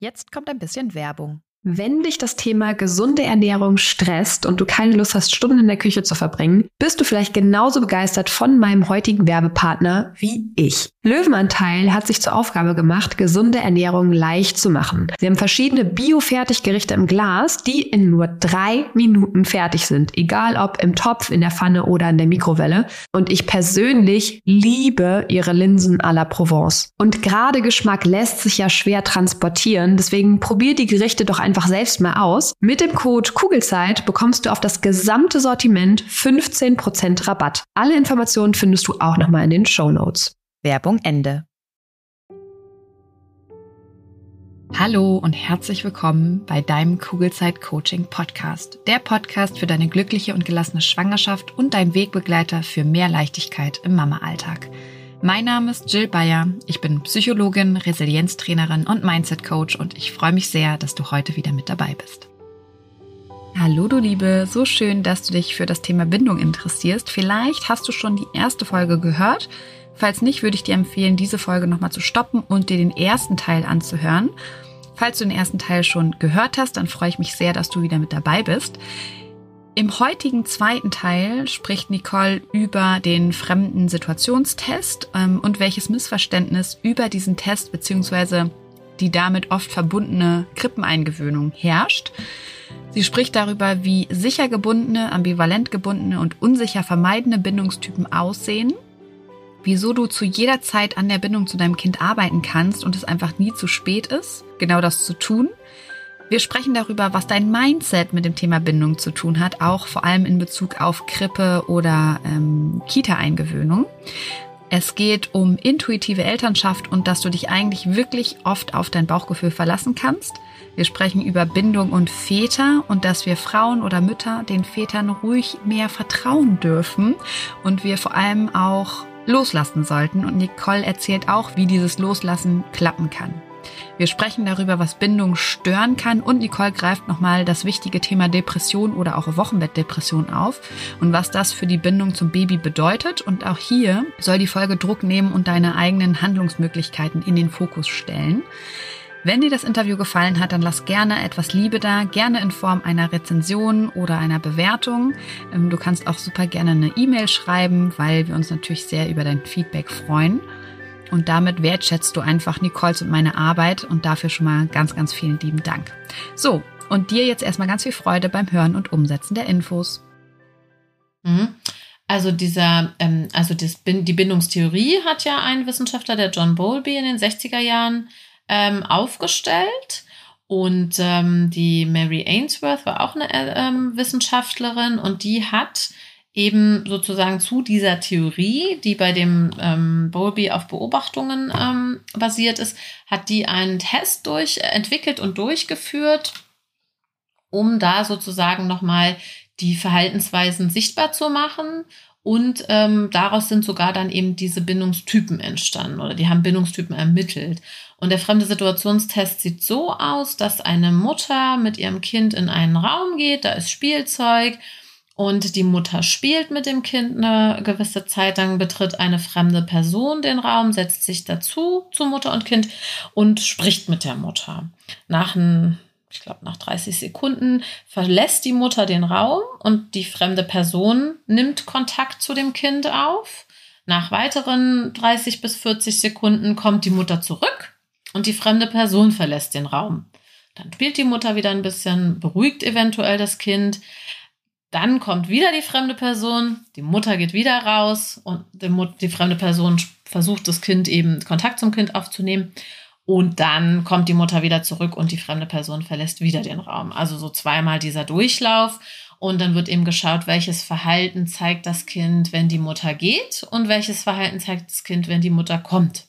Jetzt kommt ein bisschen Werbung. Wenn dich das Thema gesunde Ernährung stresst und du keine Lust hast, Stunden in der Küche zu verbringen, bist du vielleicht genauso begeistert von meinem heutigen Werbepartner wie ich. Löwenanteil hat sich zur Aufgabe gemacht, gesunde Ernährung leicht zu machen. Sie haben verschiedene Bio-Fertiggerichte im Glas, die in nur drei Minuten fertig sind, egal ob im Topf, in der Pfanne oder in der Mikrowelle. Und ich persönlich liebe ihre Linsen à la Provence. Und gerade Geschmack lässt sich ja schwer transportieren, deswegen probier die Gerichte doch selbst mal aus. Mit dem Code Kugelzeit bekommst du auf das gesamte Sortiment 15% Rabatt. Alle Informationen findest du auch nochmal in den Show Notes. Werbung Ende. Hallo und herzlich willkommen bei deinem Kugelzeit Coaching Podcast. Der Podcast für deine glückliche und gelassene Schwangerschaft und dein Wegbegleiter für mehr Leichtigkeit im Mama-Alltag. Mein Name ist Jill Bayer. Ich bin Psychologin, Resilienztrainerin und Mindset Coach und ich freue mich sehr, dass du heute wieder mit dabei bist. Hallo du Liebe, so schön, dass du dich für das Thema Bindung interessierst. Vielleicht hast du schon die erste Folge gehört. Falls nicht, würde ich dir empfehlen, diese Folge nochmal zu stoppen und dir den ersten Teil anzuhören. Falls du den ersten Teil schon gehört hast, dann freue ich mich sehr, dass du wieder mit dabei bist. Im heutigen zweiten Teil spricht Nicole über den fremden Situationstest ähm, und welches Missverständnis über diesen Test bzw. die damit oft verbundene Krippeneingewöhnung herrscht. Sie spricht darüber, wie sicher gebundene, ambivalent gebundene und unsicher vermeidende Bindungstypen aussehen, wieso du zu jeder Zeit an der Bindung zu deinem Kind arbeiten kannst und es einfach nie zu spät ist, genau das zu tun wir sprechen darüber, was dein Mindset mit dem Thema Bindung zu tun hat, auch vor allem in Bezug auf Krippe oder ähm, Kita-Eingewöhnung. Es geht um intuitive Elternschaft und dass du dich eigentlich wirklich oft auf dein Bauchgefühl verlassen kannst. Wir sprechen über Bindung und Väter und dass wir Frauen oder Mütter den Vätern ruhig mehr vertrauen dürfen und wir vor allem auch loslassen sollten. Und Nicole erzählt auch, wie dieses Loslassen klappen kann. Wir sprechen darüber, was Bindung stören kann und Nicole greift nochmal das wichtige Thema Depression oder auch Wochenbettdepression auf und was das für die Bindung zum Baby bedeutet. Und auch hier soll die Folge Druck nehmen und deine eigenen Handlungsmöglichkeiten in den Fokus stellen. Wenn dir das Interview gefallen hat, dann lass gerne etwas Liebe da, gerne in Form einer Rezension oder einer Bewertung. Ähm, du kannst auch super gerne eine E-Mail schreiben, weil wir uns natürlich sehr über dein Feedback freuen. Und damit wertschätzt du einfach Nicoles und meine Arbeit und dafür schon mal ganz, ganz vielen lieben Dank. So, und dir jetzt erstmal ganz viel Freude beim Hören und Umsetzen der Infos. Mhm. Also dieser, ähm, also das, die Bindungstheorie hat ja ein Wissenschaftler, der John Bowlby, in den 60er Jahren ähm, aufgestellt. Und ähm, die Mary Ainsworth war auch eine äh, ähm, Wissenschaftlerin und die hat eben sozusagen zu dieser Theorie, die bei dem ähm, Bowlby auf Beobachtungen ähm, basiert ist, hat die einen Test durch entwickelt und durchgeführt, um da sozusagen nochmal die Verhaltensweisen sichtbar zu machen. Und ähm, daraus sind sogar dann eben diese Bindungstypen entstanden oder die haben Bindungstypen ermittelt. Und der fremde Situationstest sieht so aus, dass eine Mutter mit ihrem Kind in einen Raum geht, da ist Spielzeug, und die Mutter spielt mit dem Kind eine gewisse Zeit, dann betritt eine fremde Person den Raum, setzt sich dazu zu Mutter und Kind und spricht mit der Mutter. Nach ein, ich glaube, nach 30 Sekunden verlässt die Mutter den Raum und die fremde Person nimmt Kontakt zu dem Kind auf. Nach weiteren 30 bis 40 Sekunden kommt die Mutter zurück und die fremde Person verlässt den Raum. Dann spielt die Mutter wieder ein bisschen, beruhigt eventuell das Kind. Dann kommt wieder die fremde Person, die Mutter geht wieder raus und die, fremde Person versucht das Kind eben Kontakt zum Kind aufzunehmen. Und dann kommt die Mutter wieder zurück und die fremde Person verlässt wieder den Raum. Also so zweimal dieser Durchlauf. Und dann wird eben geschaut, welches Verhalten zeigt das Kind, wenn die Mutter geht und welches Verhalten zeigt das Kind, wenn die Mutter kommt.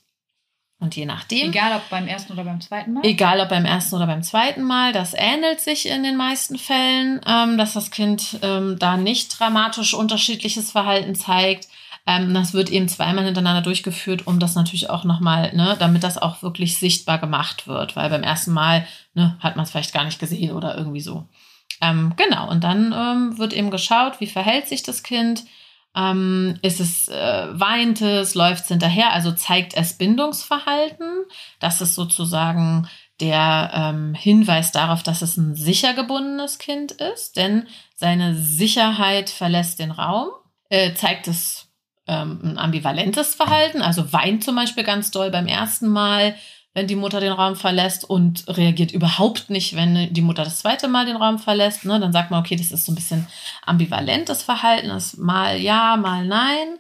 Und je nachdem. Egal ob beim ersten oder beim zweiten Mal? Egal ob beim ersten oder beim zweiten Mal. Das ähnelt sich in den meisten Fällen, ähm, dass das Kind ähm, da nicht dramatisch unterschiedliches Verhalten zeigt. Ähm, das wird eben zweimal hintereinander durchgeführt, um das natürlich auch nochmal, ne, damit das auch wirklich sichtbar gemacht wird. Weil beim ersten Mal ne, hat man es vielleicht gar nicht gesehen oder irgendwie so. Ähm, genau, und dann ähm, wird eben geschaut, wie verhält sich das Kind ähm, ist es, äh, weint es, läuft es hinterher, also zeigt es Bindungsverhalten. Das ist sozusagen der ähm, Hinweis darauf, dass es ein sicher gebundenes Kind ist, denn seine Sicherheit verlässt den Raum, äh, zeigt es ähm, ein ambivalentes Verhalten, also weint zum Beispiel ganz doll beim ersten Mal, wenn die Mutter den Raum verlässt und reagiert überhaupt nicht, wenn die Mutter das zweite Mal den Raum verlässt. Ne? Dann sagt man, okay, das ist so ein bisschen ambivalentes Verhalten, das mal ja, mal nein.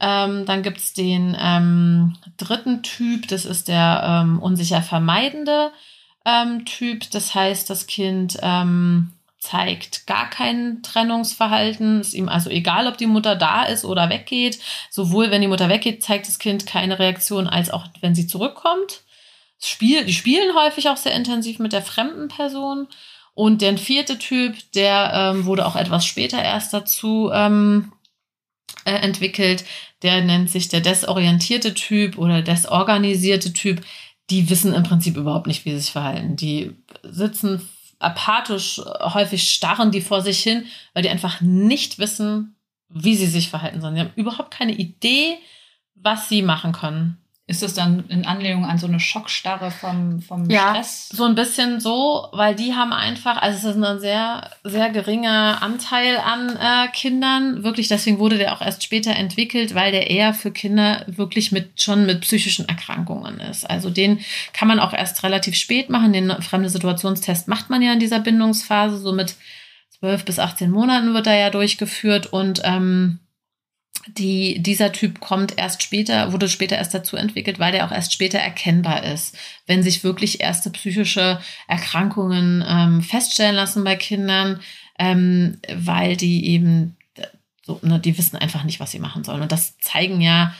Ähm, dann gibt's den ähm, dritten Typ, das ist der ähm, unsicher vermeidende ähm, Typ. Das heißt, das Kind ähm, zeigt gar kein Trennungsverhalten. Ist ihm also egal, ob die Mutter da ist oder weggeht. Sowohl wenn die Mutter weggeht, zeigt das Kind keine Reaktion, als auch wenn sie zurückkommt. Spiel, die spielen häufig auch sehr intensiv mit der fremden Person. Und der vierte Typ, der ähm, wurde auch etwas später erst dazu ähm, äh, entwickelt. Der nennt sich der desorientierte Typ oder desorganisierte Typ. Die wissen im Prinzip überhaupt nicht, wie sie sich verhalten. Die sitzen apathisch, häufig starren die vor sich hin, weil die einfach nicht wissen, wie sie sich verhalten sollen. Sie haben überhaupt keine Idee, was sie machen können. Ist das dann in Anlehnung an so eine Schockstarre vom, vom ja, Stress? so ein bisschen so, weil die haben einfach, also es ist ein sehr, sehr geringer Anteil an äh, Kindern. Wirklich, deswegen wurde der auch erst später entwickelt, weil der eher für Kinder wirklich mit schon mit psychischen Erkrankungen ist. Also den kann man auch erst relativ spät machen. Den fremde Situationstest macht man ja in dieser Bindungsphase, so mit 12 bis 18 Monaten wird er ja durchgeführt und ähm, die, dieser Typ kommt erst später, wurde später erst dazu entwickelt, weil der auch erst später erkennbar ist. Wenn sich wirklich erste psychische Erkrankungen ähm, feststellen lassen bei Kindern, ähm, weil die eben so, ne, die wissen einfach nicht, was sie machen sollen. Und das zeigen ja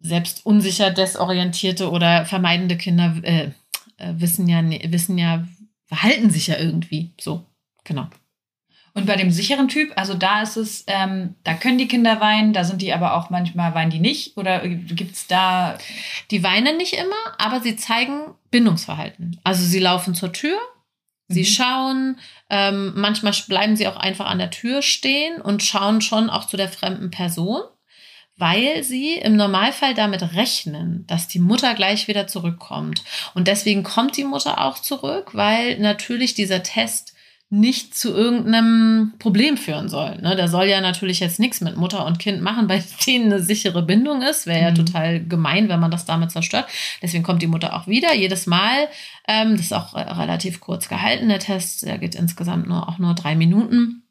selbst unsicher desorientierte oder vermeidende Kinder äh, äh, wissen ja, wissen ja, verhalten sich ja irgendwie. So, genau. Und bei dem sicheren Typ, also da ist es, ähm, da können die Kinder weinen, da sind die aber auch manchmal weinen die nicht oder gibt's da? Die weinen nicht immer, aber sie zeigen Bindungsverhalten. Also sie laufen zur Tür, sie mhm. schauen, ähm, manchmal bleiben sie auch einfach an der Tür stehen und schauen schon auch zu der fremden Person, weil sie im Normalfall damit rechnen, dass die Mutter gleich wieder zurückkommt. Und deswegen kommt die Mutter auch zurück, weil natürlich dieser Test nicht zu irgendeinem Problem führen soll. Ne? Der soll ja natürlich jetzt nichts mit Mutter und Kind machen, bei denen eine sichere Bindung ist. Wäre ja mhm. total gemein, wenn man das damit zerstört. Deswegen kommt die Mutter auch wieder, jedes Mal. Ähm, das ist auch relativ kurz gehalten, der Test. Der geht insgesamt nur auch nur drei Minuten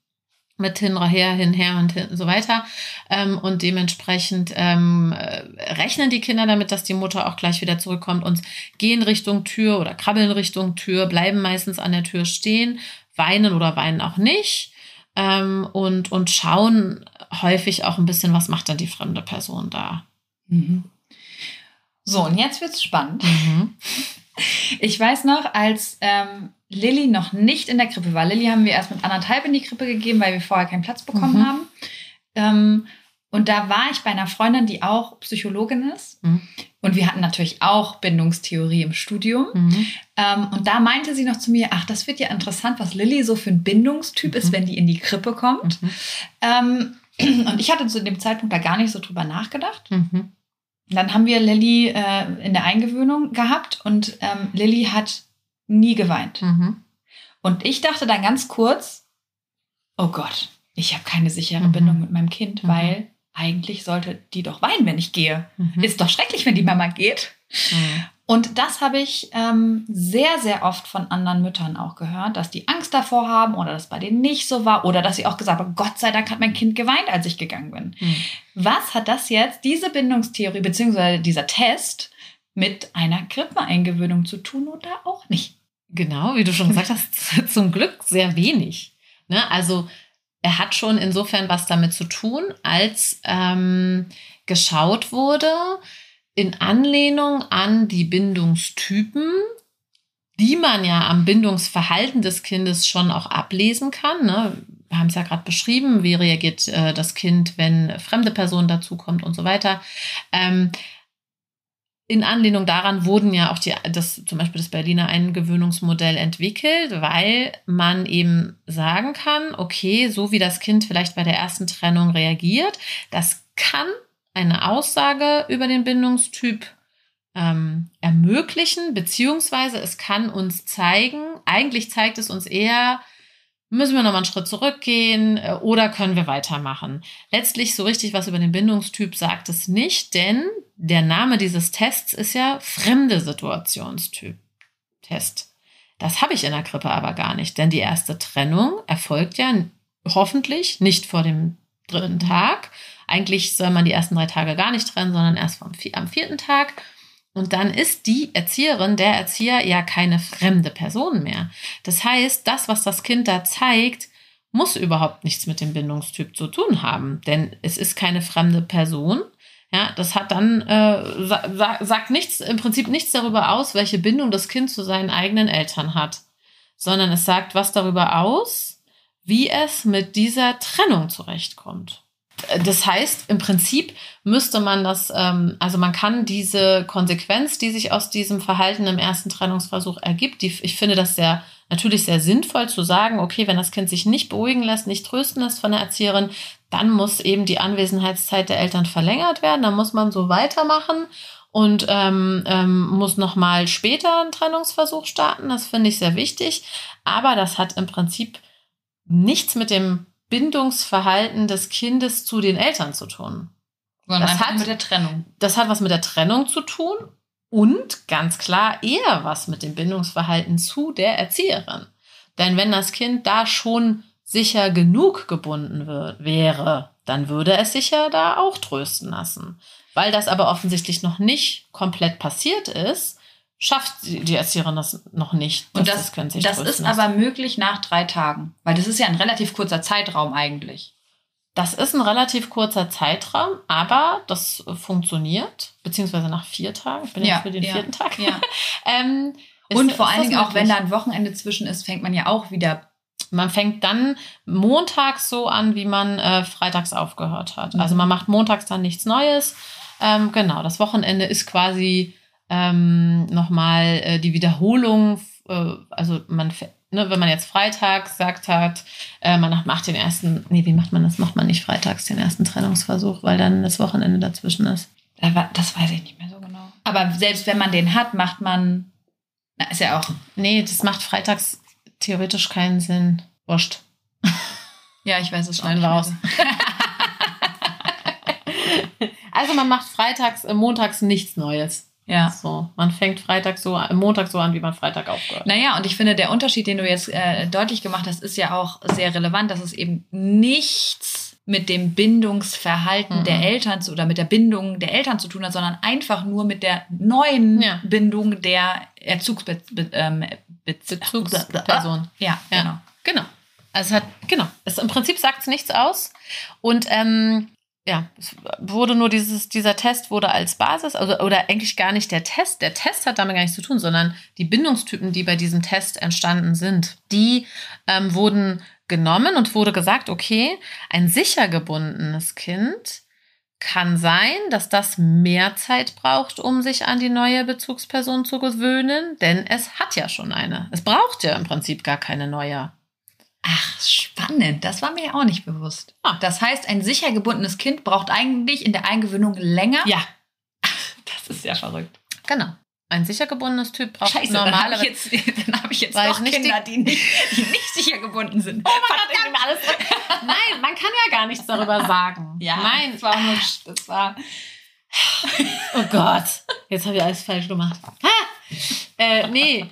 mit hin, her, hin, her und hin, so weiter. Ähm, und dementsprechend ähm, rechnen die Kinder damit, dass die Mutter auch gleich wieder zurückkommt und gehen Richtung Tür oder krabbeln Richtung Tür, bleiben meistens an der Tür stehen, weinen oder weinen auch nicht ähm, und, und schauen häufig auch ein bisschen, was macht denn die fremde Person da. Mhm. So, und jetzt wird's spannend. Mhm. Ich weiß noch, als ähm, Lilly noch nicht in der Krippe war. Lilly haben wir erst mit anderthalb in die Krippe gegeben, weil wir vorher keinen Platz bekommen mhm. haben. Ähm, und da war ich bei einer Freundin, die auch Psychologin ist. Mhm. Und wir hatten natürlich auch Bindungstheorie im Studium. Mhm. Ähm, und da meinte sie noch zu mir, ach, das wird ja interessant, was Lilly so für ein Bindungstyp mhm. ist, wenn die in die Krippe kommt. Mhm. Ähm, und ich hatte zu dem Zeitpunkt da gar nicht so drüber nachgedacht. Mhm. Dann haben wir Lilly äh, in der Eingewöhnung gehabt und ähm, Lilly hat nie geweint. Mhm. Und ich dachte dann ganz kurz, oh Gott, ich habe keine sichere Bindung mit meinem Kind, weil eigentlich sollte die doch weinen, wenn ich gehe. Mhm. Ist doch schrecklich, wenn die Mama geht. Mhm. Und das habe ich ähm, sehr, sehr oft von anderen Müttern auch gehört, dass die Angst davor haben oder dass bei denen nicht so war oder dass sie auch gesagt haben, Gott sei Dank hat mein Kind geweint, als ich gegangen bin. Mhm. Was hat das jetzt, diese Bindungstheorie beziehungsweise dieser Test mit einer Grippeeingewöhnung zu tun oder auch nicht? Genau, wie du schon gesagt hast, zum Glück sehr wenig. Ne? Also er hat schon insofern was damit zu tun, als ähm, geschaut wurde in Anlehnung an die Bindungstypen, die man ja am Bindungsverhalten des Kindes schon auch ablesen kann. Ne? Wir haben es ja gerade beschrieben, wie reagiert äh, das Kind, wenn fremde Personen dazukommt und so weiter. Ähm, in Anlehnung daran wurden ja auch die, das, zum Beispiel das Berliner Eingewöhnungsmodell entwickelt, weil man eben sagen kann, okay, so wie das Kind vielleicht bei der ersten Trennung reagiert, das kann eine Aussage über den Bindungstyp ähm, ermöglichen, beziehungsweise es kann uns zeigen, eigentlich zeigt es uns eher, müssen wir nochmal einen Schritt zurückgehen äh, oder können wir weitermachen? Letztlich so richtig was über den Bindungstyp sagt es nicht, denn der Name dieses Tests ist ja fremde Situationstyp Test. Das habe ich in der Krippe aber gar nicht, denn die erste Trennung erfolgt ja hoffentlich nicht vor dem dritten Tag. Eigentlich soll man die ersten drei Tage gar nicht trennen, sondern erst vom, am vierten Tag. Und dann ist die Erzieherin, der Erzieher ja keine fremde Person mehr. Das heißt, das, was das Kind da zeigt, muss überhaupt nichts mit dem Bindungstyp zu tun haben, denn es ist keine fremde Person. Ja, das hat dann äh, sa sagt nichts im Prinzip nichts darüber aus, welche Bindung das Kind zu seinen eigenen Eltern hat, sondern es sagt was darüber aus, wie es mit dieser Trennung zurechtkommt das heißt, im Prinzip müsste man das, ähm, also man kann diese Konsequenz, die sich aus diesem Verhalten im ersten Trennungsversuch ergibt, die, ich finde das sehr, natürlich sehr sinnvoll zu sagen, okay, wenn das Kind sich nicht beruhigen lässt, nicht trösten lässt von der Erzieherin, dann muss eben die Anwesenheitszeit der Eltern verlängert werden, dann muss man so weitermachen und ähm, ähm, muss nochmal später einen Trennungsversuch starten. Das finde ich sehr wichtig. Aber das hat im Prinzip nichts mit dem Bindungsverhalten des Kindes zu den Eltern zu tun. Sondern das hat mit der Trennung. Das hat was mit der Trennung zu tun und ganz klar eher was mit dem Bindungsverhalten zu der Erzieherin. Denn wenn das Kind da schon sicher genug gebunden wird, wäre, dann würde es sich ja da auch trösten lassen. Weil das aber offensichtlich noch nicht komplett passiert ist, schafft die Erzieherin das noch nicht. Und das, das, das ist aber möglich nach drei Tagen, weil das ist ja ein relativ kurzer Zeitraum eigentlich. Das ist ein relativ kurzer Zeitraum, aber das funktioniert, beziehungsweise nach vier Tagen. Ich bin ja, jetzt für den ja, vierten Tag. Ja. ähm, Und vor allen Dingen auch, wenn da ein Wochenende zwischen ist, fängt man ja auch wieder. Man fängt dann montags so an, wie man äh, freitags aufgehört hat. Mhm. Also man macht montags dann nichts Neues. Ähm, genau, das Wochenende ist quasi ähm, nochmal äh, die Wiederholung, äh, also man, ne, wenn man jetzt freitags sagt hat, äh, man macht den ersten, nee, wie macht man das? Macht man nicht freitags den ersten Trennungsversuch, weil dann das Wochenende dazwischen ist. Das weiß ich nicht mehr so genau. Aber selbst wenn man den hat, macht man, na, ist ja auch. Nee, das macht freitags theoretisch keinen Sinn. Wurscht. Ja, ich weiß es schon. raus. also man macht freitags, äh, montags nichts Neues. Ja. So, man fängt Freitag so, Montag so an, wie man Freitag aufgehört. Naja, und ich finde, der Unterschied, den du jetzt äh, deutlich gemacht hast, ist ja auch sehr relevant, dass es eben nichts mit dem Bindungsverhalten mhm. der Eltern zu, oder mit der Bindung der Eltern zu tun hat, sondern einfach nur mit der neuen ja. Bindung der Erzugsbezugsperson. Ähm, Bezugsperson. Ja, ja, genau. Genau. Also es hat, genau. Es, Im Prinzip sagt es nichts aus. Und ähm, ja, es wurde nur dieses, dieser Test wurde als Basis, also, oder eigentlich gar nicht der Test. Der Test hat damit gar nichts zu tun, sondern die Bindungstypen, die bei diesem Test entstanden sind, die ähm, wurden genommen und wurde gesagt, okay, ein sicher gebundenes Kind kann sein, dass das mehr Zeit braucht, um sich an die neue Bezugsperson zu gewöhnen, denn es hat ja schon eine. Es braucht ja im Prinzip gar keine neue. Ach, spannend. Das war mir ja auch nicht bewusst. Ah. Das heißt, ein sicher gebundenes Kind braucht eigentlich in der Eingewöhnung länger? Ja. Das ist ja verrückt. Genau. Ein sicher gebundenes Typ braucht Scheiße, normalerweise. Dann habe ich jetzt, hab ich jetzt doch Kinder, die, nicht, die nicht sicher gebunden sind. Oh mein Gott, ich alles Nein, man kann ja gar nichts darüber sagen. Ja, Nein, das war nur, das war. Oh Gott, jetzt habe ich alles falsch gemacht. Ha! Äh, nee.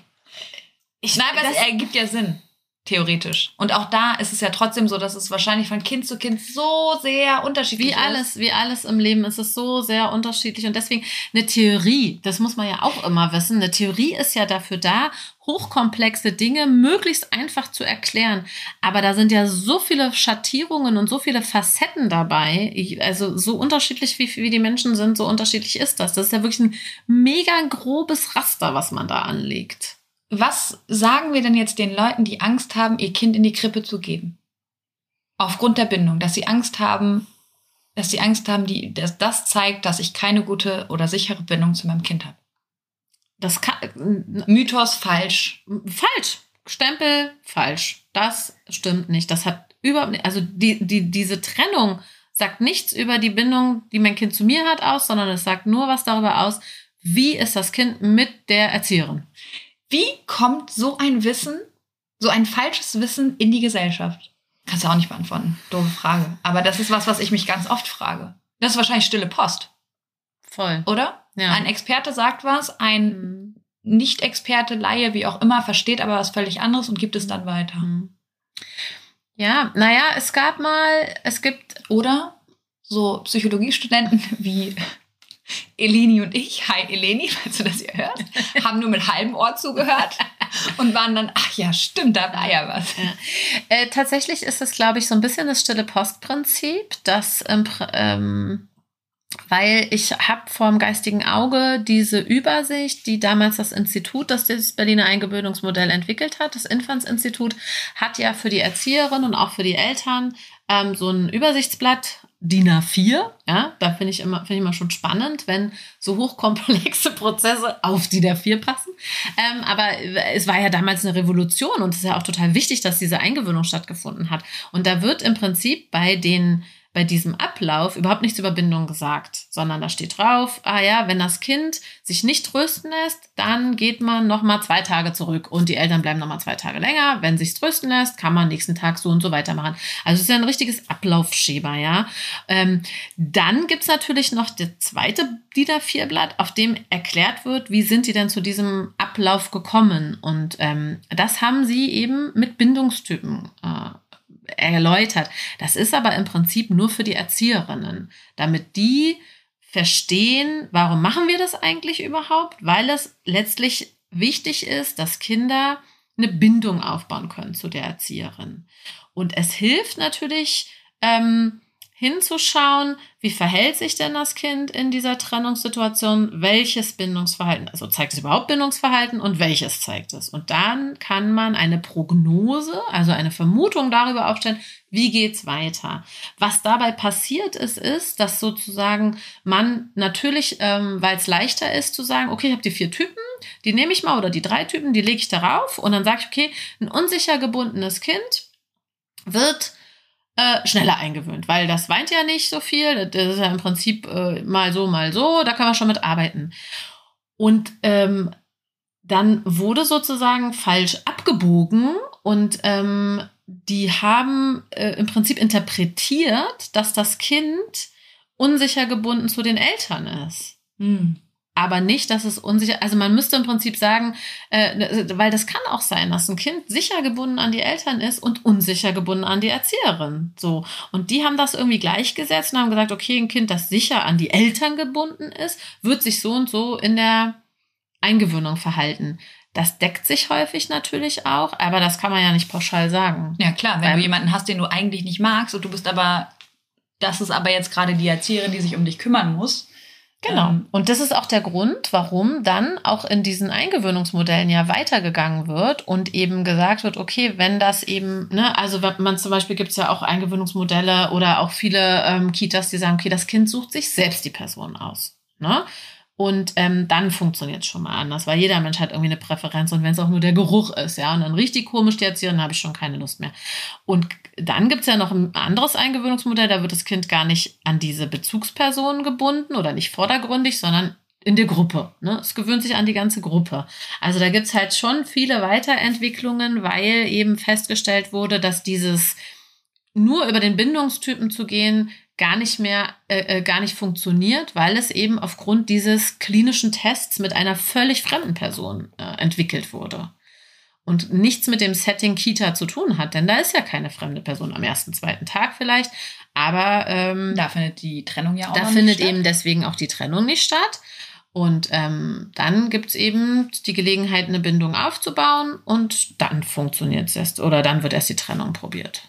Ich, Nein, aber das ergibt ja Sinn. Theoretisch. Und auch da ist es ja trotzdem so, dass es wahrscheinlich von Kind zu Kind so sehr unterschiedlich wie ist. Wie alles, wie alles im Leben ist es so sehr unterschiedlich. Und deswegen eine Theorie, das muss man ja auch immer wissen. Eine Theorie ist ja dafür da, hochkomplexe Dinge möglichst einfach zu erklären. Aber da sind ja so viele Schattierungen und so viele Facetten dabei. Also so unterschiedlich wie, wie die Menschen sind, so unterschiedlich ist das. Das ist ja wirklich ein mega grobes Raster, was man da anlegt. Was sagen wir denn jetzt den Leuten, die Angst haben, ihr Kind in die Krippe zu geben? Aufgrund der Bindung, dass sie Angst haben, dass sie Angst haben, die, dass das zeigt, dass ich keine gute oder sichere Bindung zu meinem Kind habe. Das kann, Mythos falsch. Falsch. Stempel falsch. Das stimmt nicht. Das hat überhaupt also die, die, diese Trennung sagt nichts über die Bindung, die mein Kind zu mir hat, aus, sondern es sagt nur was darüber aus, wie ist das Kind mit der Erzieherin? Wie kommt so ein Wissen, so ein falsches Wissen in die Gesellschaft? Kannst du auch nicht beantworten. Doofe Frage. Aber das ist was, was ich mich ganz oft frage. Das ist wahrscheinlich stille Post. Voll. Oder? Ja. Ein Experte sagt was, ein Mhm. Nicht-Experte, Laie, wie auch immer, versteht aber was völlig anderes und gibt es dann weiter. Mhm. Ja, naja, es gab mal, es gibt, Oder so Psychologiestudenten wie Eleni und ich, hi Eleni, falls du das hier hörst, haben nur mit halbem Ohr zugehört und waren dann, ach ja, stimmt, da war ja was. äh, tatsächlich ist es, glaube ich, so ein bisschen das stille Postprinzip, dass, ähm, weil ich habe vorm geistigen Auge diese Übersicht, die damals das Institut, das das Berliner Eingewöhnungsmodell entwickelt hat, das Infanz-Institut, hat ja für die Erzieherin und auch für die Eltern ähm, so ein Übersichtsblatt DIN A4. Ja, da finde ich immer, finde ich immer schon spannend, wenn so hochkomplexe Prozesse auf DIN A4 passen. Ähm, aber es war ja damals eine Revolution und es ist ja auch total wichtig, dass diese Eingewöhnung stattgefunden hat. Und da wird im Prinzip bei den bei diesem Ablauf überhaupt nichts über Bindung gesagt, sondern da steht drauf, ah ja, wenn das Kind sich nicht trösten lässt, dann geht man noch mal zwei Tage zurück und die Eltern bleiben noch mal zwei Tage länger. Wenn sich's trösten lässt, kann man nächsten Tag so und so weitermachen. Also es ist ja ein richtiges Ablaufschema, ja. Ähm, dann gibt's natürlich noch das zweite DIN A4-Blatt, auf dem erklärt wird, wie sind die denn zu diesem Ablauf gekommen. Und ähm, das haben sie eben mit Bindungstypen äh, erläutert. Das ist aber im Prinzip nur für die Erzieherinnen, damit die verstehen, warum machen wir das eigentlich überhaupt? Weil es letztlich wichtig ist, dass Kinder eine Bindung aufbauen können zu der Erzieherin. Und es hilft natürlich, ähm, hinzuschauen, wie verhält sich denn das Kind in dieser Trennungssituation, welches Bindungsverhalten, also zeigt es überhaupt Bindungsverhalten und welches zeigt es. Und dann kann man eine Prognose, also eine Vermutung darüber aufstellen, wie geht's weiter. Was dabei passiert ist, ist, dass sozusagen man natürlich, ähm, weil es leichter ist zu sagen, okay, ich habe die vier Typen, die nehme ich mal oder die drei Typen, die lege ich darauf und dann sage ich, okay, ein unsicher gebundenes Kind wird äh, schneller eingewöhnt, weil das weint ja nicht so viel. Das ist ja im Prinzip äh, mal so, mal so. Da kann man schon mit arbeiten. Und ähm, dann wurde sozusagen falsch abgebogen und ähm, die haben äh, im Prinzip interpretiert, dass das Kind unsicher gebunden zu den Eltern ist Hm. Aber nicht, dass es unsicher, also man müsste im Prinzip sagen, äh, weil das kann auch sein, dass ein Kind sicher gebunden an die Eltern ist und unsicher gebunden an die Erzieherin. So. Und die haben das irgendwie gleichgesetzt und haben gesagt, okay, ein Kind, das sicher an die Eltern gebunden ist, wird sich so und so in der Eingewöhnung verhalten. Das deckt sich häufig natürlich auch, aber das kann man ja nicht pauschal sagen. Ja, klar, wenn Beim- du jemanden hast, den du eigentlich nicht magst und du bist aber, das ist aber jetzt gerade die Erzieherin, die sich um dich kümmern muss. Genau. Ähm, und das ist auch der Grund, warum dann auch in diesen Eingewöhnungsmodellen ja weitergegangen wird und eben gesagt wird, okay, wenn das eben, ne, also wenn man zum Beispiel gibt es ja auch Eingewöhnungsmodelle oder auch viele ähm, Kitas, die sagen, okay, das Kind sucht sich selbst die Person aus. Ne? Und ähm, dann funktioniert es schon mal anders, weil jeder Mensch hat irgendwie eine Präferenz und wenn es auch nur der Geruch ist, ja, und dann richtig komisch die Erzieherin, dann habe ich schon keine Lust mehr. Und dann gibt's ja noch ein anderes Eingewöhnungsmodell, da wird das Kind gar nicht an diese Bezugsperson gebunden oder nicht vordergründig, sondern in der Gruppe. Ne? Es gewöhnt sich an die ganze Gruppe. Also da gibt's halt schon viele Weiterentwicklungen, weil eben festgestellt wurde, dass dieses nur über den Bindungstypen zu gehen, gar nicht mehr, äh, äh, gar nicht funktioniert, weil es eben aufgrund dieses klinischen Tests mit einer völlig fremden Person äh, entwickelt wurde. Und nichts mit dem Setting Kita zu tun hat, denn da ist ja keine fremde Person am ersten, zweiten Tag vielleicht, aber ähm, Da findet die Trennung ja auch da noch findet nicht statt. eben deswegen auch die Trennung nicht statt. Und ähm, dann gibt's eben die Gelegenheit, eine Bindung aufzubauen und dann funktioniert es erst oder dann wird erst die Trennung probiert.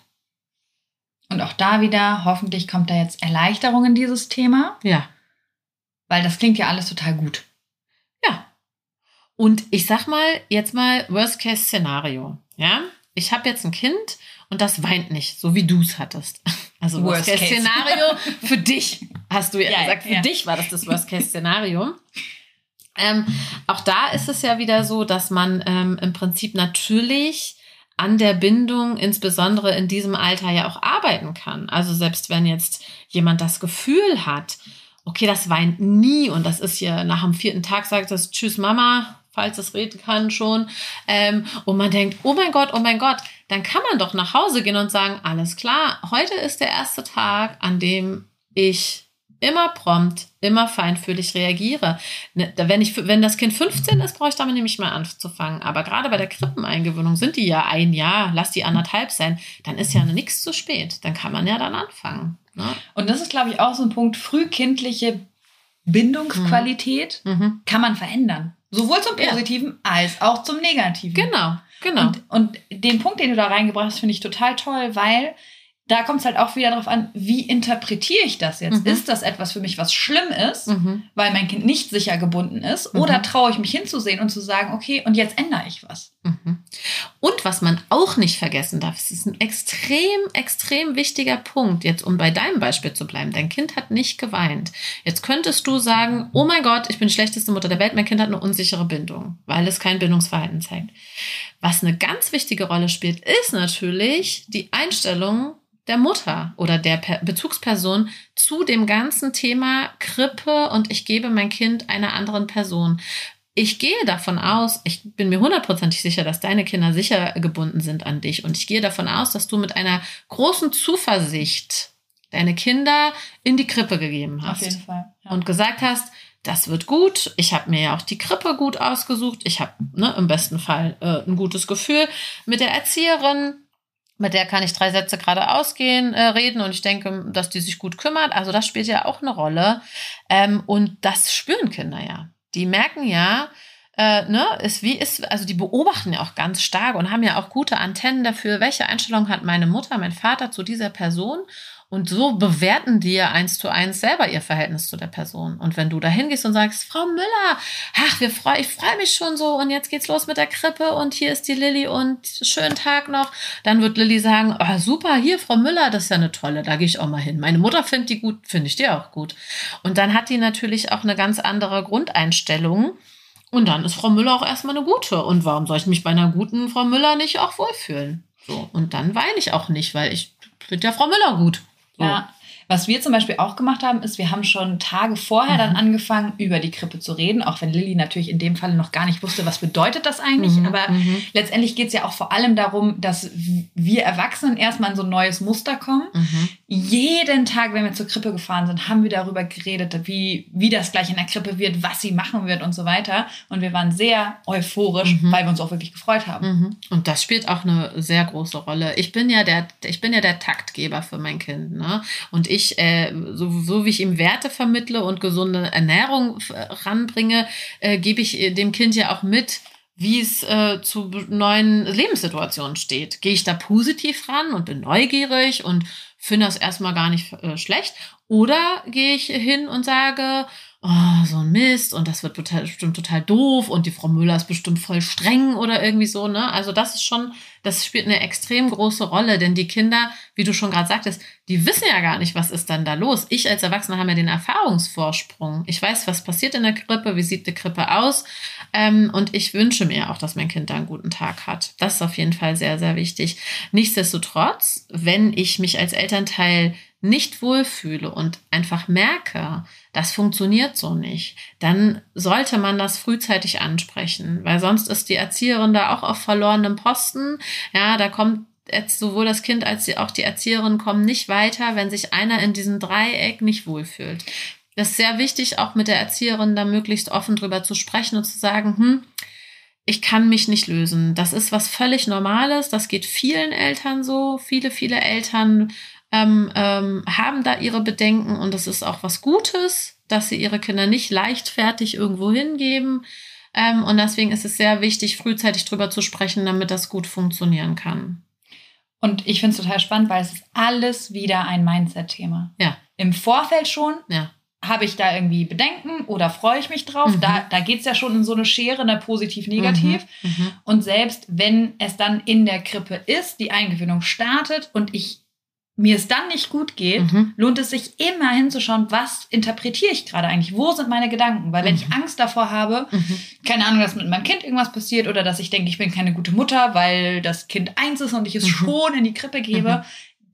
Und auch da wieder, hoffentlich kommt da jetzt Erleichterung in dieses Thema, Ja. weil das klingt ja alles total gut. Ja. Und ich sag mal, jetzt mal Worst-Case-Szenario. Ja. Ich habe jetzt ein Kind und das weint nicht, so wie du es hattest. Also Worst case. Worst-Case-Szenario für dich, hast du ja, Ja, gesagt. Für ja. dich war das das Worst-Case-Szenario. Ähm, auch da ist es ja wieder so, dass man ähm, im Prinzip natürlich an der Bindung, insbesondere in diesem Alter, ja auch arbeiten kann. Also selbst wenn jetzt jemand das Gefühl hat, okay, das weint nie und das ist hier nach dem vierten Tag sagt es Tschüss Mama, falls es reden kann schon. Ähm, und man denkt, oh mein Gott, oh mein Gott, dann kann man doch nach Hause gehen und sagen, alles klar, heute ist der erste Tag, an dem ich immer prompt, immer feinfühlig reagiere. Ne, wenn, ich, wenn das Kind 15 ist, brauche ich damit nämlich mal anzufangen. Aber gerade bei der Krippeneingewöhnung sind die ja ein Jahr, lass die anderthalb sein, dann ist ja nichts zu spät. Dann kann man ja dann anfangen. Ne? Und das ist, glaube ich, auch so ein Punkt, frühkindliche Bindungsqualität mhm. mhm. kann man verändern. Sowohl zum Positiven ja. als auch zum Negativen. Genau, genau. Und, und den Punkt, den du da reingebracht hast, finde ich total toll, weil da kommt es halt auch wieder darauf an, wie interpretiere ich das jetzt? Mhm. Ist das etwas für mich, was schlimm ist, mhm. weil mein Kind nicht sicher gebunden ist? Mhm. Oder traue ich mich hinzusehen und zu sagen, okay, und jetzt ändere ich was? Mhm. Und was man auch nicht vergessen darf, es ist ein extrem, extrem wichtiger Punkt, jetzt um bei deinem Beispiel zu bleiben. Dein Kind hat nicht geweint. Jetzt könntest du sagen, oh mein Gott, ich bin die schlechteste Mutter der Welt, mein Kind hat eine unsichere Bindung, weil es kein Bindungsverhalten zeigt. Was eine ganz wichtige Rolle spielt, ist natürlich die Einstellung, der Mutter oder der Bezugsperson zu dem ganzen Thema Krippe und ich gebe mein Kind einer anderen Person. Ich gehe davon aus, ich bin mir hundertprozentig sicher, dass deine Kinder sicher gebunden sind an dich und ich gehe davon aus, dass du mit einer großen Zuversicht deine Kinder in die Krippe gegeben hast. Auf jeden Fall. Ja. Und gesagt hast, das wird gut. Ich habe mir ja auch die Krippe gut ausgesucht. Ich habe ne, im besten Fall äh, ein gutes Gefühl mit der Erzieherin mit der kann ich drei Sätze gerade ausgehen, äh, reden und ich denke, dass die sich gut kümmert. Also das spielt ja auch eine Rolle. Ähm, und das spüren Kinder ja. Die merken ja, äh, ne, ist wie ist, also die beobachten ja auch ganz stark und haben ja auch gute Antennen dafür, welche Einstellung hat meine Mutter, mein Vater zu dieser Person und so bewerten die ja eins zu eins selber ihr Verhältnis zu der Person. Und wenn du da hingehst und sagst, Frau Müller, ach, wir freu, ich freue mich schon so und jetzt geht's los mit der Krippe und hier ist die Lilly und schönen Tag noch, dann wird Lilly sagen, oh, super, hier, Frau Müller, das ist ja eine tolle, da gehe ich auch mal hin. Meine Mutter findet die gut, finde ich die auch gut. Und dann hat die natürlich auch eine ganz andere Grundeinstellung. Und dann ist Frau Müller auch erstmal eine gute. Und warum soll ich mich bei einer guten Frau Müller nicht auch wohlfühlen? So. Und dann weine ich auch nicht, weil ich finde ja Frau Müller gut. Ja. Was wir zum Beispiel auch gemacht haben, ist, wir haben schon Tage vorher mhm. dann angefangen, über die Krippe zu reden, auch wenn Lilly natürlich in dem Fall noch gar nicht wusste, was bedeutet das eigentlich. Mhm. Aber mhm. letztendlich geht es ja auch vor allem darum, dass wir Erwachsenen erstmal in so ein neues Muster kommen. Jeden Tag, wenn wir zur Krippe gefahren sind, haben wir darüber geredet, wie, wie das gleich in der Krippe wird, was sie machen wird und so weiter. Und wir waren sehr euphorisch, mhm. weil wir uns auch wirklich gefreut haben. Mhm. Und das spielt auch eine sehr große Rolle. Ich bin ja der, ich bin ja der Taktgeber für mein Kind. Ne? Und ich ich, äh, so, so wie ich ihm Werte vermittle und gesunde Ernährung äh, ranbringe, äh, gebe ich äh, dem Kind ja auch mit, wie es äh, zu neuen Lebenssituationen steht. Gehe ich da positiv ran und bin neugierig und finde das erstmal gar nicht äh, schlecht? Oder gehe ich hin und sage, oh, so ein Mist und das wird total, bestimmt total doof und die Frau Müller ist bestimmt voll streng oder irgendwie so, ne? Also das ist schon, das spielt eine extrem große Rolle, denn die Kinder, wie du schon gerade sagtest, die wissen ja gar nicht, was ist dann da los. Ich als Erwachsener habe ja den Erfahrungsvorsprung. Ich weiß, was passiert in der Krippe, wie sieht die Krippe aus ähm, und ich wünsche mir auch, dass mein Kind da einen guten Tag hat. Das ist auf jeden Fall sehr, sehr wichtig. Nichtsdestotrotz, wenn ich mich als Elternteil nicht wohlfühle und einfach merke, das funktioniert so nicht, dann sollte man das frühzeitig ansprechen, weil sonst ist die Erzieherin da auch auf verlorenem Posten. Ja, da kommt jetzt sowohl das Kind als auch die Erzieherin kommen nicht weiter, wenn sich einer in diesem Dreieck nicht wohlfühlt. Das ist sehr wichtig, auch mit der Erzieherin da möglichst offen drüber zu sprechen und zu sagen, hm, ich kann mich nicht lösen. Das ist was völlig Normales. Das geht vielen Eltern so. Viele, viele Eltern ähm, ähm, haben da ihre Bedenken und es ist auch was Gutes, dass sie ihre Kinder nicht leichtfertig irgendwo hingeben. Ähm, und deswegen ist es sehr wichtig, frühzeitig drüber zu sprechen, damit das gut funktionieren kann. Und ich finde es total spannend, weil es ist alles wieder ein Mindset-Thema. Ja. Im Vorfeld schon. Ja. Habe ich da irgendwie Bedenken oder freue ich mich drauf? Mhm. Da, da geht es ja schon in so eine Schere, eine positiv-negativ. Mhm. Mhm. Und selbst wenn es dann in der Krippe ist, die Eingewöhnung startet und ich mir es dann nicht gut geht, mhm. lohnt es sich immer hinzuschauen, was interpretiere ich gerade eigentlich? Wo sind meine Gedanken? Weil wenn mhm. ich Angst davor habe, mhm. keine Ahnung, dass mit meinem Kind irgendwas passiert oder dass ich denke, ich bin keine gute Mutter, weil das Kind eins ist und ich es mhm. schon in die Krippe gebe, mhm.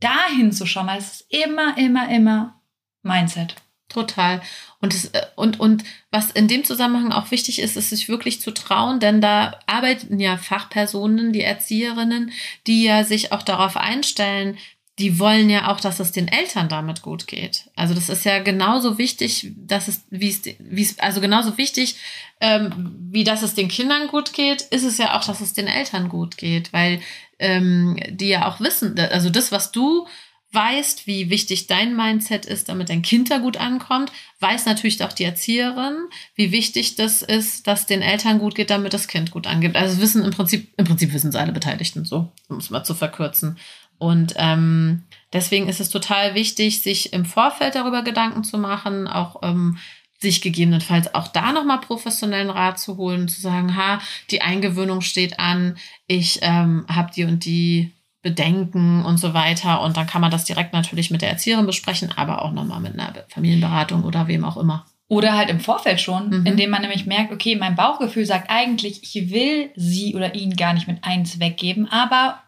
da hinzuschauen, weil es ist immer, immer, immer Mindset. Total. Und, es, äh, und, und was in dem Zusammenhang auch wichtig ist, ist sich wirklich zu trauen, denn da arbeiten ja Fachpersonen, die Erzieherinnen, die ja sich auch darauf einstellen, die wollen ja auch, dass es den Eltern damit gut geht. Also das ist ja genauso wichtig, dass es, wie es, wie es, also genauso wichtig, ähm, wie dass es den Kindern gut geht, ist es ja auch, dass es den Eltern gut geht, weil ähm, die ja auch wissen, also das, was du weißt, wie wichtig dein Mindset ist, damit dein Kind da gut ankommt, weiß natürlich auch die Erzieherin, wie wichtig das ist, dass den Eltern gut geht, damit das Kind gut angibt. Also wissen im Prinzip, im Prinzip wissen es alle Beteiligten so, um es mal zu verkürzen. Und ähm, deswegen ist es total wichtig, sich im Vorfeld darüber Gedanken zu machen, auch ähm, sich gegebenenfalls auch da nochmal professionellen Rat zu holen, zu sagen, ha, die Eingewöhnung steht an, ich ähm, habe die und die Bedenken und so weiter. Und dann kann man das direkt natürlich mit der Erzieherin besprechen, aber auch nochmal mit einer Familienberatung oder wem auch immer. Oder halt im Vorfeld schon, mhm. indem man nämlich merkt, okay, mein Bauchgefühl sagt eigentlich, ich will sie oder ihn gar nicht mit eins weggeben, aber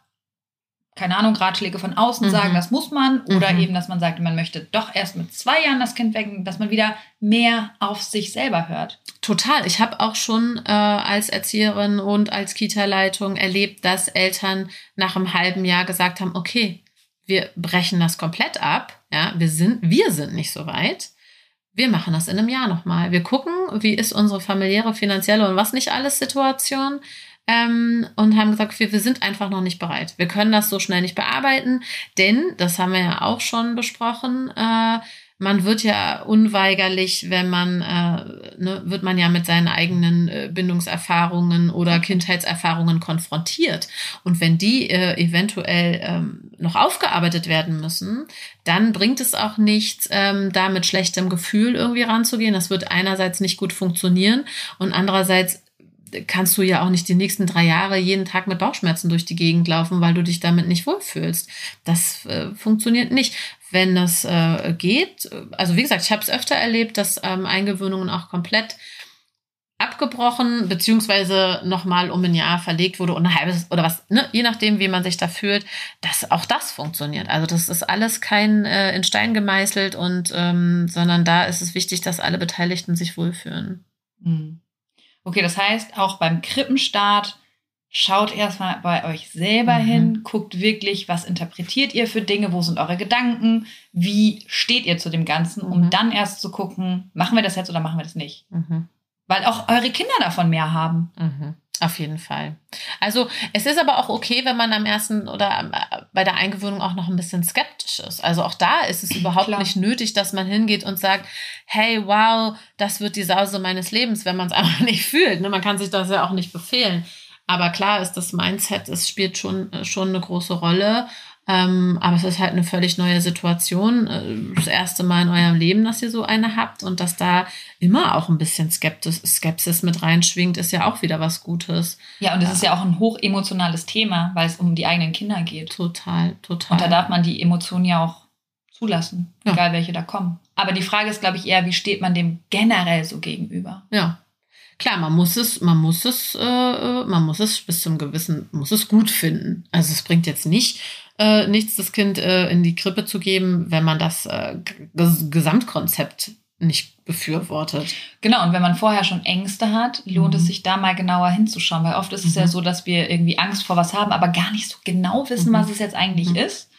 keine Ahnung, Ratschläge von außen mhm. sagen, das muss man. Oder mhm. eben, dass man sagt, man möchte doch erst mit zwei Jahren das Kind wecken, dass man wieder mehr auf sich selber hört. Total. Ich habe auch schon äh, als Erzieherin und als Kita-Leitung erlebt, dass Eltern nach einem halben Jahr gesagt haben, okay, wir brechen das komplett ab. Ja, wir sind, wir sind nicht so weit. Wir machen das in einem Jahr nochmal. Wir gucken, wie ist unsere familiäre, finanzielle und was nicht alles Situation ähm, und haben gesagt, wir, wir sind einfach noch nicht bereit. Wir können das so schnell nicht bearbeiten, denn, das haben wir ja auch schon besprochen, äh, man wird ja unweigerlich, wenn man, äh, ne, wird man ja mit seinen eigenen äh, Bindungserfahrungen oder Kindheitserfahrungen konfrontiert. Und wenn die äh, eventuell ähm, noch aufgearbeitet werden müssen, dann bringt es auch nichts, ähm, da mit schlechtem Gefühl irgendwie ranzugehen. Das wird einerseits nicht gut funktionieren und andererseits kannst du ja auch nicht die nächsten drei Jahre jeden Tag mit Bauchschmerzen durch die Gegend laufen, weil du dich damit nicht wohlfühlst. Das äh, funktioniert nicht. Wenn das äh, geht, also wie gesagt, ich habe es öfter erlebt, dass ähm, Eingewöhnungen auch komplett abgebrochen, beziehungsweise nochmal um ein Jahr verlegt wurde und ein halbes oder was, ne, je nachdem, wie man sich da fühlt, dass auch das funktioniert. Also das ist alles kein äh, in Stein gemeißelt und ähm, sondern da ist es wichtig, dass alle Beteiligten sich wohlfühlen. Mhm. Okay, das heißt, auch beim Krippenstart schaut erstmal bei euch selber mhm. hin, guckt wirklich, was interpretiert ihr für Dinge, wo sind eure Gedanken, wie steht ihr zu dem Ganzen, um mhm. dann erst zu gucken, machen wir das jetzt oder machen wir das nicht. Mhm. Weil auch eure Kinder davon mehr haben. Auf jeden Fall. Also es ist aber auch okay, wenn man am ersten oder äh, bei der Eingewöhnung auch noch ein bisschen skeptisch ist. Also auch da ist es überhaupt Klar. nicht nötig, dass man hingeht und sagt, hey, wow, das wird die Sause meines Lebens, wenn man es einfach nicht fühlt. Ne, man kann sich das ja auch nicht befehlen. Aber klar ist das Mindset, es spielt schon, äh, schon eine große Rolle. Ähm, aber es ist halt eine völlig neue Situation. Äh, das erste Mal in eurem Leben, dass ihr so eine habt und dass da immer auch ein bisschen Skeptis, Skepsis mit reinschwingt, ist ja auch wieder was Gutes. Ja, und es ist ja auch ein hochemotionales Thema, weil es um die eigenen Kinder geht. Total, total. Und da darf man die Emotionen ja auch zulassen, ja. egal welche da kommen. Aber die Frage ist, glaube ich, eher, wie steht man dem generell so gegenüber? Ja. Klar, man muss es, man muss es, äh, äh man muss es bis zum gewissen, muss es gut finden. Also es bringt jetzt nicht, äh, nichts, das Kind äh, in die Krippe zu geben, wenn man das äh, Gesamtkonzept nicht befürwortet. Genau, und wenn man vorher schon Ängste hat, lohnt mhm. es sich da mal genauer hinzuschauen, weil oft ist es mhm. ja so, dass wir irgendwie Angst vor was haben, aber gar nicht so genau wissen, mhm. was es jetzt eigentlich mhm. ist.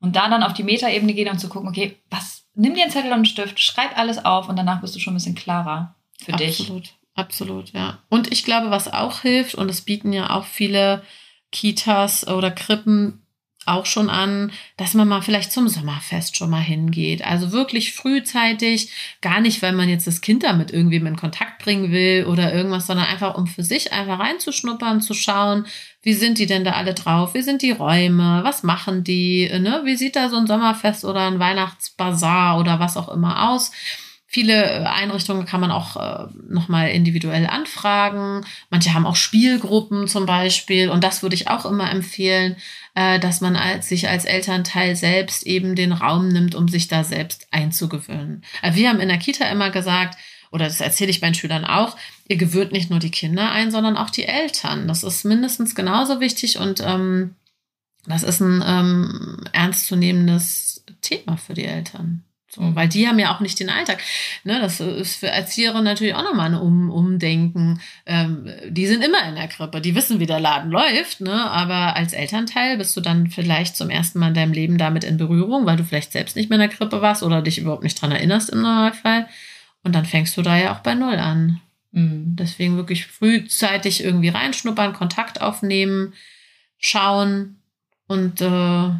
Und da dann auf die Metaebene gehen und zu gucken, okay, was, nimm dir einen Zettel und einen Stift, schreib alles auf und danach bist du schon ein bisschen klarer für Absolut. dich. Absolut, ja. Und ich glaube, was auch hilft, und es bieten ja auch viele Kitas oder Krippen auch schon an, dass man mal vielleicht zum Sommerfest schon mal hingeht. Also wirklich frühzeitig, gar nicht, weil man jetzt das Kind damit irgendwie in Kontakt bringen will oder irgendwas, sondern einfach um für sich einfach reinzuschnuppern, zu schauen, wie sind die denn da alle drauf? Wie sind die Räume? Was machen die? Ne? Wie sieht da so ein Sommerfest oder ein Weihnachtsbazar oder was auch immer aus? Viele Einrichtungen kann man auch äh, nochmal individuell anfragen. Manche haben auch Spielgruppen zum Beispiel. Und das würde ich auch immer empfehlen, äh, dass man als, sich als Elternteil selbst eben den Raum nimmt, um sich da selbst einzugewöhnen. Äh, wir haben in der Kita immer gesagt, oder das erzähle ich meinen Schülern auch, ihr gewöhnt nicht nur die Kinder ein, sondern auch die Eltern. Das ist mindestens genauso wichtig und ähm, das ist ein ähm, ernstzunehmendes Thema für die Eltern. So, weil die haben ja auch nicht den Alltag. Ne, das ist für Erzieherinnen natürlich auch nochmal ein um Umdenken. Ähm, die sind immer in der Krippe, die wissen, wie der Laden läuft, ne? aber als Elternteil bist du dann vielleicht zum ersten Mal in deinem Leben damit in Berührung, weil du vielleicht selbst nicht mehr in der Krippe warst oder dich überhaupt nicht dran erinnerst im Normalfall. Und dann fängst du da ja auch bei Null an. Mhm. Deswegen wirklich frühzeitig irgendwie reinschnuppern, Kontakt aufnehmen, schauen und äh,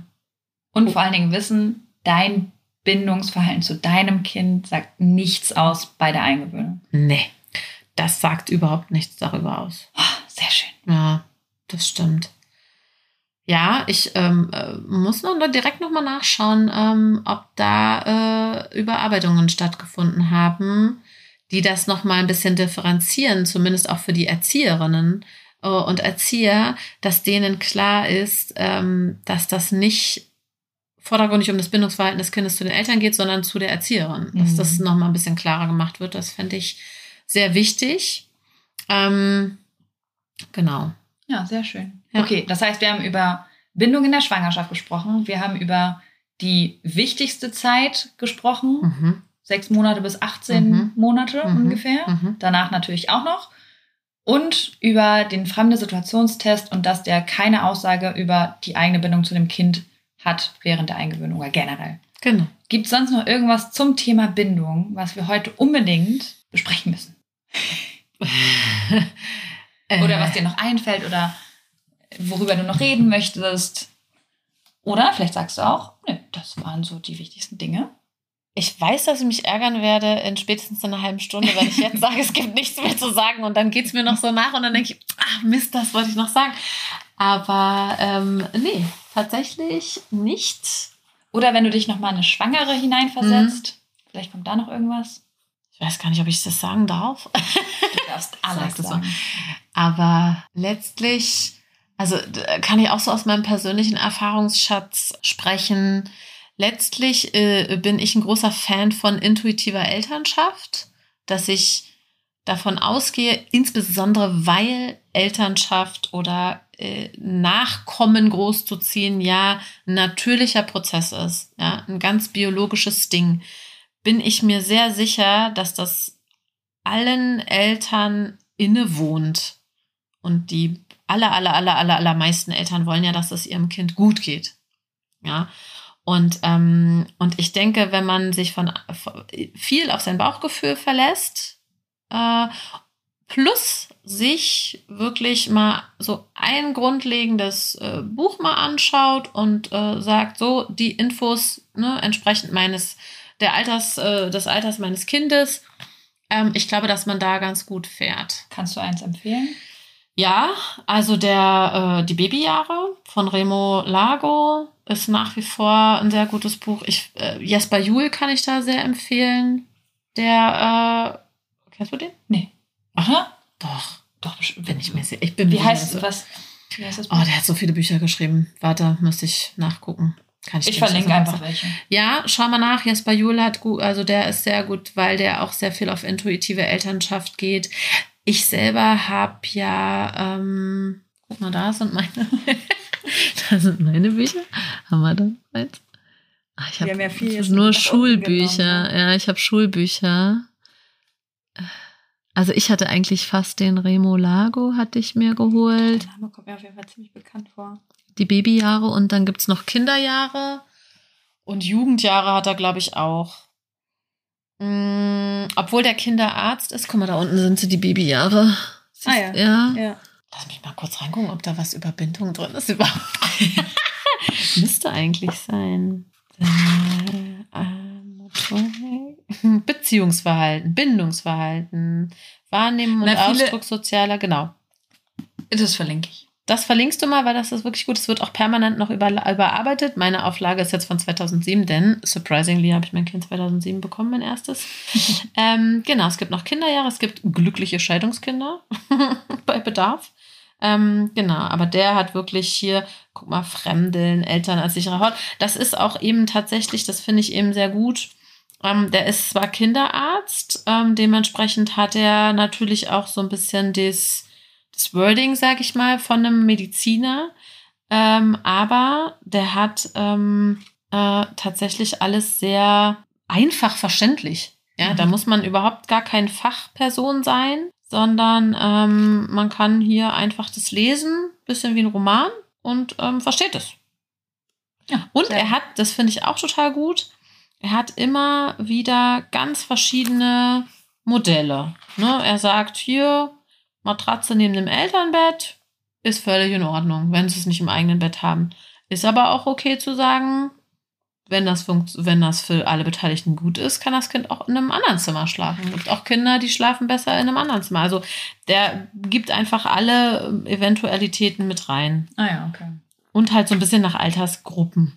und vor allen Dingen wissen, dein Bindungsverhalten zu deinem Kind sagt nichts aus bei der Eingewöhnung. Nee, das sagt überhaupt nichts darüber aus. Oh, sehr schön. Ja, das stimmt. Ja, ich ähm, äh, muss noch direkt nochmal nachschauen, ähm, ob da äh, Überarbeitungen stattgefunden haben, die das nochmal ein bisschen differenzieren, zumindest auch für die Erzieherinnen äh, und Erzieher, dass denen klar ist, ähm, dass das nicht vordergründig um das Bindungsverhalten des Kindes zu den Eltern geht, sondern zu der Erzieherin. Dass mhm. das nochmal ein bisschen klarer gemacht wird, das fände ich sehr wichtig. Ähm, genau. Ja, sehr schön. Ja. Okay, das heißt, wir haben über Bindung in der Schwangerschaft gesprochen. Wir haben über die wichtigste Zeit gesprochen. Mhm. Sechs Monate bis 18 mhm. Monate mhm. ungefähr. Mhm. Danach natürlich auch noch. Und über den fremde Situationstest und dass der keine Aussage über die eigene Bindung zu dem Kind hat während der Eingewöhnung oder generell. Genau. Gibt es sonst noch irgendwas zum Thema Bindung, was wir heute unbedingt besprechen müssen? oder was dir noch einfällt oder worüber du noch reden möchtest? Oder vielleicht sagst du auch, nö, das waren so die wichtigsten Dinge. Ich weiß, dass ich mich ärgern werde in spätestens einer halben Stunde, wenn ich jetzt sage, es gibt nichts mehr zu sagen und dann geht es mir noch so nach und dann denke ich, ach Mist, das wollte ich noch sagen. Aber ähm, nee, tatsächlich nicht. Oder wenn du dich nochmal eine Schwangere hineinversetzt, mhm. vielleicht kommt da noch irgendwas. Ich weiß gar nicht, ob ich das sagen darf. Du darfst alles sagen. So. Aber letztlich, also kann ich auch so aus meinem persönlichen Erfahrungsschatz sprechen. Letztlich äh, bin ich ein großer Fan von intuitiver Elternschaft, dass ich davon ausgehe, insbesondere weil Elternschaft oder Nachkommen großzuziehen ja ein natürlicher Prozess ist, ja, ein ganz biologisches Ding, bin ich mir sehr sicher, dass das allen Eltern innewohnt. Und die aller, aller, aller, aller, allermeisten Eltern wollen ja, dass es ihrem Kind gut geht. Ja. Und, ähm, und ich denke, wenn man sich von viel auf sein Bauchgefühl verlässt, äh, plus sich wirklich mal so ein grundlegendes äh, Buch mal anschaut und äh, sagt, so die Infos ne, entsprechend meines der Alters äh, des Alters meines Kindes. Ähm, ich glaube, dass man da ganz gut fährt. Kannst du eins empfehlen? Ja, also der äh, die Babyjahre von Remo Lago ist nach wie vor ein sehr gutes Buch. Ich äh, Jesper Juhl kann ich da sehr empfehlen. Der äh, Kennst du den? Nee. Aha. Doch. Doch, bin ich mir sehr. Ich bin wie, heißt, so. was, wie heißt das? Buch? Oh, der hat so viele Bücher geschrieben. Warte, müsste ich nachgucken. Kann ich ich verlinke einfach welche. Ja, schau mal nach. Jesper Juhl hat gut, also der ist sehr gut, weil der auch sehr viel auf intuitive Elternschaft geht. Ich selber habe ja, ähm, guck mal, da sind meine, da sind meine Bücher. Haben wir da eins? Ach, ich habe hab ja viel nur Schulbücher. Ne? Ja, ich habe Schulbücher. Also ich hatte eigentlich fast den Remo Lago, hatte ich mir geholt. Der Name kommt mir auf jeden Fall ziemlich bekannt vor. Die Babyjahre und dann gibt es noch Kinderjahre und Jugendjahre hat er, glaube ich, auch. Mhm, obwohl der Kinderarzt ist, guck mal, da unten sind sie die Babyjahre. Siehst, ah ja. ja. ja. Lass mich mal kurz reingucken, ob da was über Bindung drin ist überhaupt. Müsste eigentlich sein. Beziehungsverhalten, Bindungsverhalten, Wahrnehmen und Na, Ausdruck sozialer, genau. Das verlinke ich. Das verlinkst du mal, weil das ist wirklich gut. Es wird auch permanent noch über, überarbeitet. Meine Auflage ist jetzt von 2007, denn surprisingly habe ich mein Kind 2007 bekommen, mein erstes. ähm, genau, es gibt noch Kinderjahre, es gibt glückliche Scheidungskinder bei Bedarf. Ähm, genau, aber der hat wirklich hier, guck mal, Fremdeln, Eltern als sicherer Hort. Das ist auch eben tatsächlich, das finde ich eben sehr gut, ähm, der ist zwar Kinderarzt, ähm, dementsprechend hat er natürlich auch so ein bisschen das, das Wording, sag ich mal, von einem Mediziner. Ähm, aber der hat ähm, äh, tatsächlich alles sehr einfach verständlich. Ja, Mhm. da muss man überhaupt gar kein Fachperson sein, sondern ähm, man kann hier einfach das lesen, bisschen wie ein Roman und ähm, versteht es. Ja, Und er hat, das finde ich auch total gut, er hat immer wieder ganz verschiedene Modelle. Ne? Er sagt hier, Matratze neben dem Elternbett ist völlig in Ordnung, wenn sie es nicht im eigenen Bett haben. Ist aber auch okay zu sagen, wenn das, funkt, wenn das für alle Beteiligten gut ist, kann das Kind auch in einem anderen Zimmer schlafen. Es gibt auch Kinder, die schlafen besser in einem anderen Zimmer. Also der gibt einfach alle ähm, Eventualitäten mit rein. Ah ja, okay. Und halt so ein bisschen nach Altersgruppen.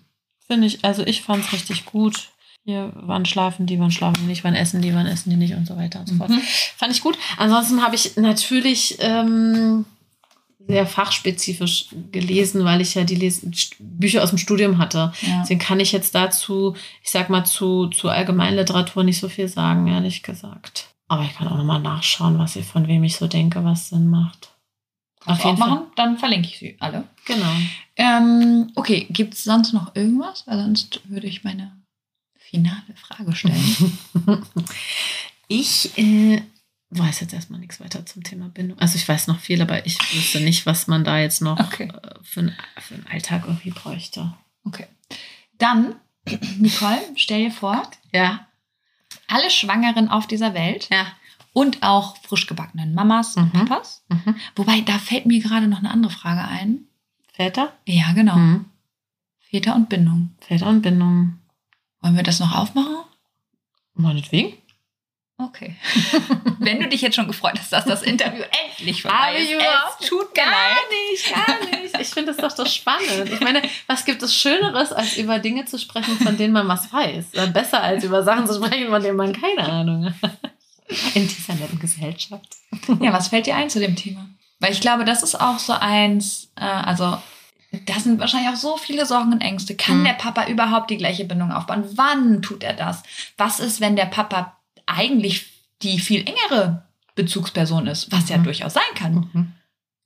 Finde ich, also ich fand es richtig gut. Hier, wann schlafen die, wann schlafen die nicht, wann essen die, wann essen die nicht und so weiter und so fort. Mhm. Fand ich gut. Ansonsten habe ich natürlich ähm, sehr fachspezifisch gelesen, weil ich ja die Les Bücher aus dem Studium hatte. Ja. Deswegen kann ich jetzt dazu, ich sag mal, zu, zu Allgemeinliteratur nicht so viel sagen, ehrlich gesagt. Aber ich kann auch nochmal nachschauen, was ich, von wem ich so denke, was Sinn macht. Kannst du auch machen? Dann verlinke ich sie alle. Genau. Ähm, okay, gibt es sonst noch irgendwas? Weil sonst würde ich meine finale Frage stellen. Ich äh, weiß jetzt erstmal nichts weiter zum Thema Bindung. Also ich weiß noch viel, aber ich wüsste nicht, was man da jetzt noch Okay. äh, für, einen- für einen Alltag irgendwie bräuchte. Okay. Dann, Nicole, stell dir vor, Ja, alle Schwangeren auf dieser Welt ja. und auch frisch gebackenen Mamas und Mhm. Papas. Mhm. Wobei, da fällt mir gerade noch eine andere Frage ein. Väter? Ja, genau. Mhm. Väter und Bindung. Väter und Bindung. Wollen wir das noch aufmachen? Meinetwegen. Okay. Wenn du dich jetzt schon gefreut hast, dass das Interview endlich vorbei ist. es tut Gar nicht, gar nicht. Ich finde das doch so spannend. Ich meine, was gibt es Schöneres, als über Dinge zu sprechen, von denen man was weiß? Besser, als über Sachen zu sprechen, von denen man keine Ahnung hat. In dieser netten Gesellschaft. Ja, was fällt dir ein zu dem Thema? Weil ich glaube, das ist auch so eins, äh, also da sind wahrscheinlich auch so viele Sorgen und Ängste. Kann Mhm. der Papa überhaupt die gleiche Bindung aufbauen? Wann tut er das? Was ist, wenn der Papa eigentlich die viel engere Bezugsperson ist, was ja Mhm. durchaus sein kann? Mhm.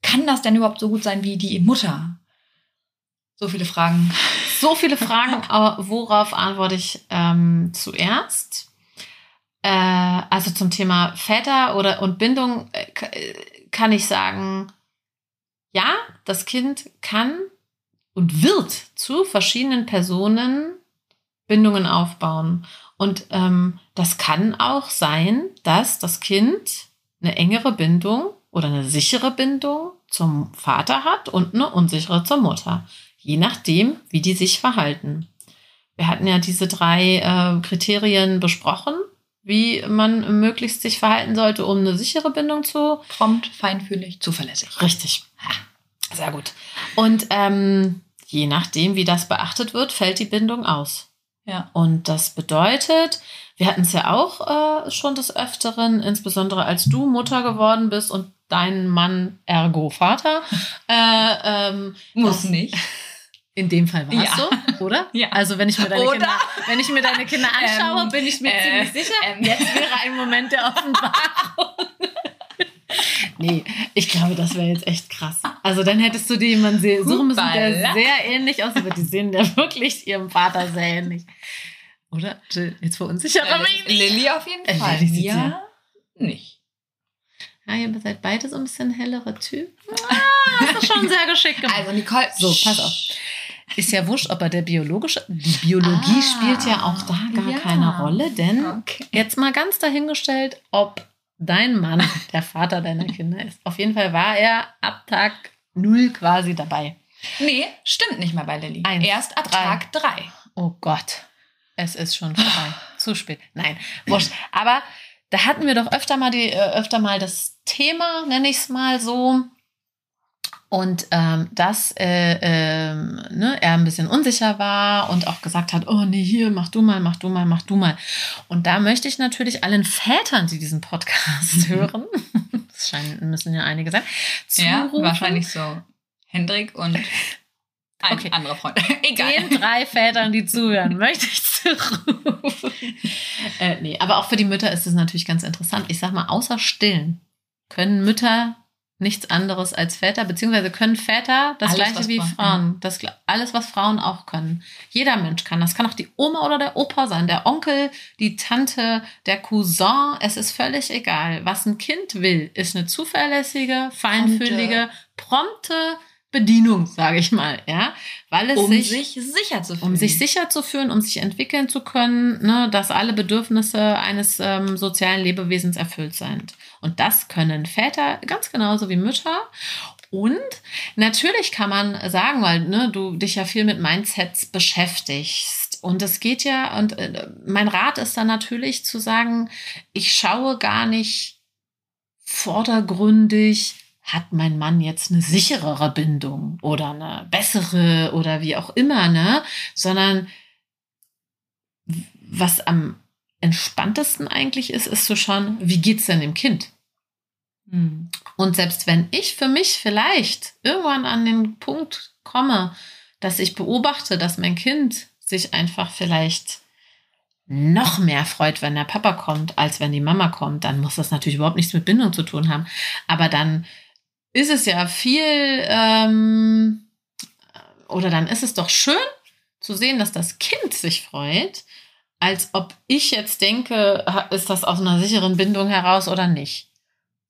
Kann das denn überhaupt so gut sein wie die Mutter? So viele Fragen. So viele Fragen, aber worauf antworte ich ähm, zuerst? Äh, also zum Thema Väter oder und Bindung äh, äh, kann ich sagen, ja, das Kind kann und wird zu verschiedenen Personen Bindungen aufbauen. Und ähm, das kann auch sein, dass das Kind eine engere Bindung oder eine sichere Bindung zum Vater hat und eine unsichere zur Mutter je nachdem, wie die sich verhalten. Wir hatten ja diese drei äh, Kriterien besprochen, wie man möglichst sich verhalten sollte, um eine sichere Bindung zu. Prompt, feinfühlig, zuverlässig. Richtig. Sehr gut. Und ähm, je nachdem, wie das beachtet wird, fällt die Bindung aus. Ja. Und das bedeutet, wir hatten es ja auch äh, schon des Öfteren, insbesondere als du Mutter geworden bist und dein Mann ergo Vater. Äh, ähm, Muss nicht. in dem Fall war es Ja. so, oder? Ja. Also wenn ich mir deine Oder? Kinder, wenn ich mir deine Kinder anschaue, Ähm, bin ich mir äh, ziemlich sicher, ähm. jetzt wäre ein Moment der Offenbarung. Nee, ich glaube, das wäre jetzt echt krass. Also dann hättest du dir jemanden se- suchen müssen, der sehr ähnlich aussieht, aber die sehen ja wirklich ihrem Vater sehr ähnlich. Oder? Jill, Jetzt verunsichere mich nicht. Lilly auf jeden Äh, Fall. Lilly ja, nicht. Ja, ihr seid beide so ein bisschen hellere Typen. Ah, hast du schon sehr geschickt gemacht. Also Nicole, So, pass auf. Ist ja wurscht, aber der biologische, die Biologie Ah, spielt ja auch da gar ja. keine Rolle, denn Okay. jetzt mal ganz dahingestellt, ob dein Mann der Vater deiner Kinder ist. Auf jeden Fall war er ab Tag null quasi dabei. Nee, stimmt nicht mehr bei Lilly. Eins, Erst ab drei. Tag drei. Oh Gott, es ist schon vorbei. Zu spät. Nein, wurscht. Aber da hatten wir doch öfter mal, die, äh, öfter mal das Thema, nenne ich es mal so. Und ähm, dass äh, ähm, ne, er ein bisschen unsicher war und auch gesagt hat, oh nee, hier, mach du mal, mach du mal, mach du mal. Und da möchte ich natürlich allen Vätern, die diesen Podcast hören, das scheinen, müssen ja einige sein, Ja, zurufen, wahrscheinlich so. Hendrik und ein Okay. anderer Freund. Egal. den drei Vätern, die zuhören, möchte ich zurufen. äh, nee, aber auch für die Mütter ist es natürlich ganz interessant. Ich sag mal, außer Stillen können Mütter nichts anderes als Väter, beziehungsweise können Väter das Alles, gleiche wie Frauen- Frauen. Das, gl- alles, was Frauen auch können. Jeder Mensch kann. Das kann auch die Oma oder der Opa sein, der Onkel, die Tante, der Cousin. Es ist völlig egal. Was ein Kind will, ist eine zuverlässige, feinfühlige, prompte Bedienung, sage ich mal, ja, weil es Um sich, sich, sicher zu fühlen. um sich sicher zu fühlen, um sich entwickeln zu können, ne, dass alle Bedürfnisse eines ähm, sozialen Lebewesens erfüllt sind. Und das können Väter ganz genauso wie Mütter. Und natürlich kann man sagen, weil ne, du dich ja viel mit Mindsets beschäftigst. Und es geht ja, und äh, mein Rat ist dann natürlich zu sagen, ich schaue gar nicht vordergründig, hat mein Mann jetzt eine sicherere Bindung oder eine bessere oder wie auch immer, ne? Sondern was am entspanntesten eigentlich ist, ist zu schauen, wie geht's denn dem Kind? Hm. Und selbst wenn ich für mich vielleicht irgendwann an den Punkt komme, dass ich beobachte, dass mein Kind sich einfach vielleicht noch mehr freut, wenn der Papa kommt, als wenn die Mama kommt, dann muss das natürlich überhaupt nichts mit Bindung zu tun haben. Aber dann ist es ja viel, ähm, oder dann ist es doch schön zu sehen, dass das Kind sich freut, als ob ich jetzt denke, ist das aus einer sicheren Bindung heraus oder nicht.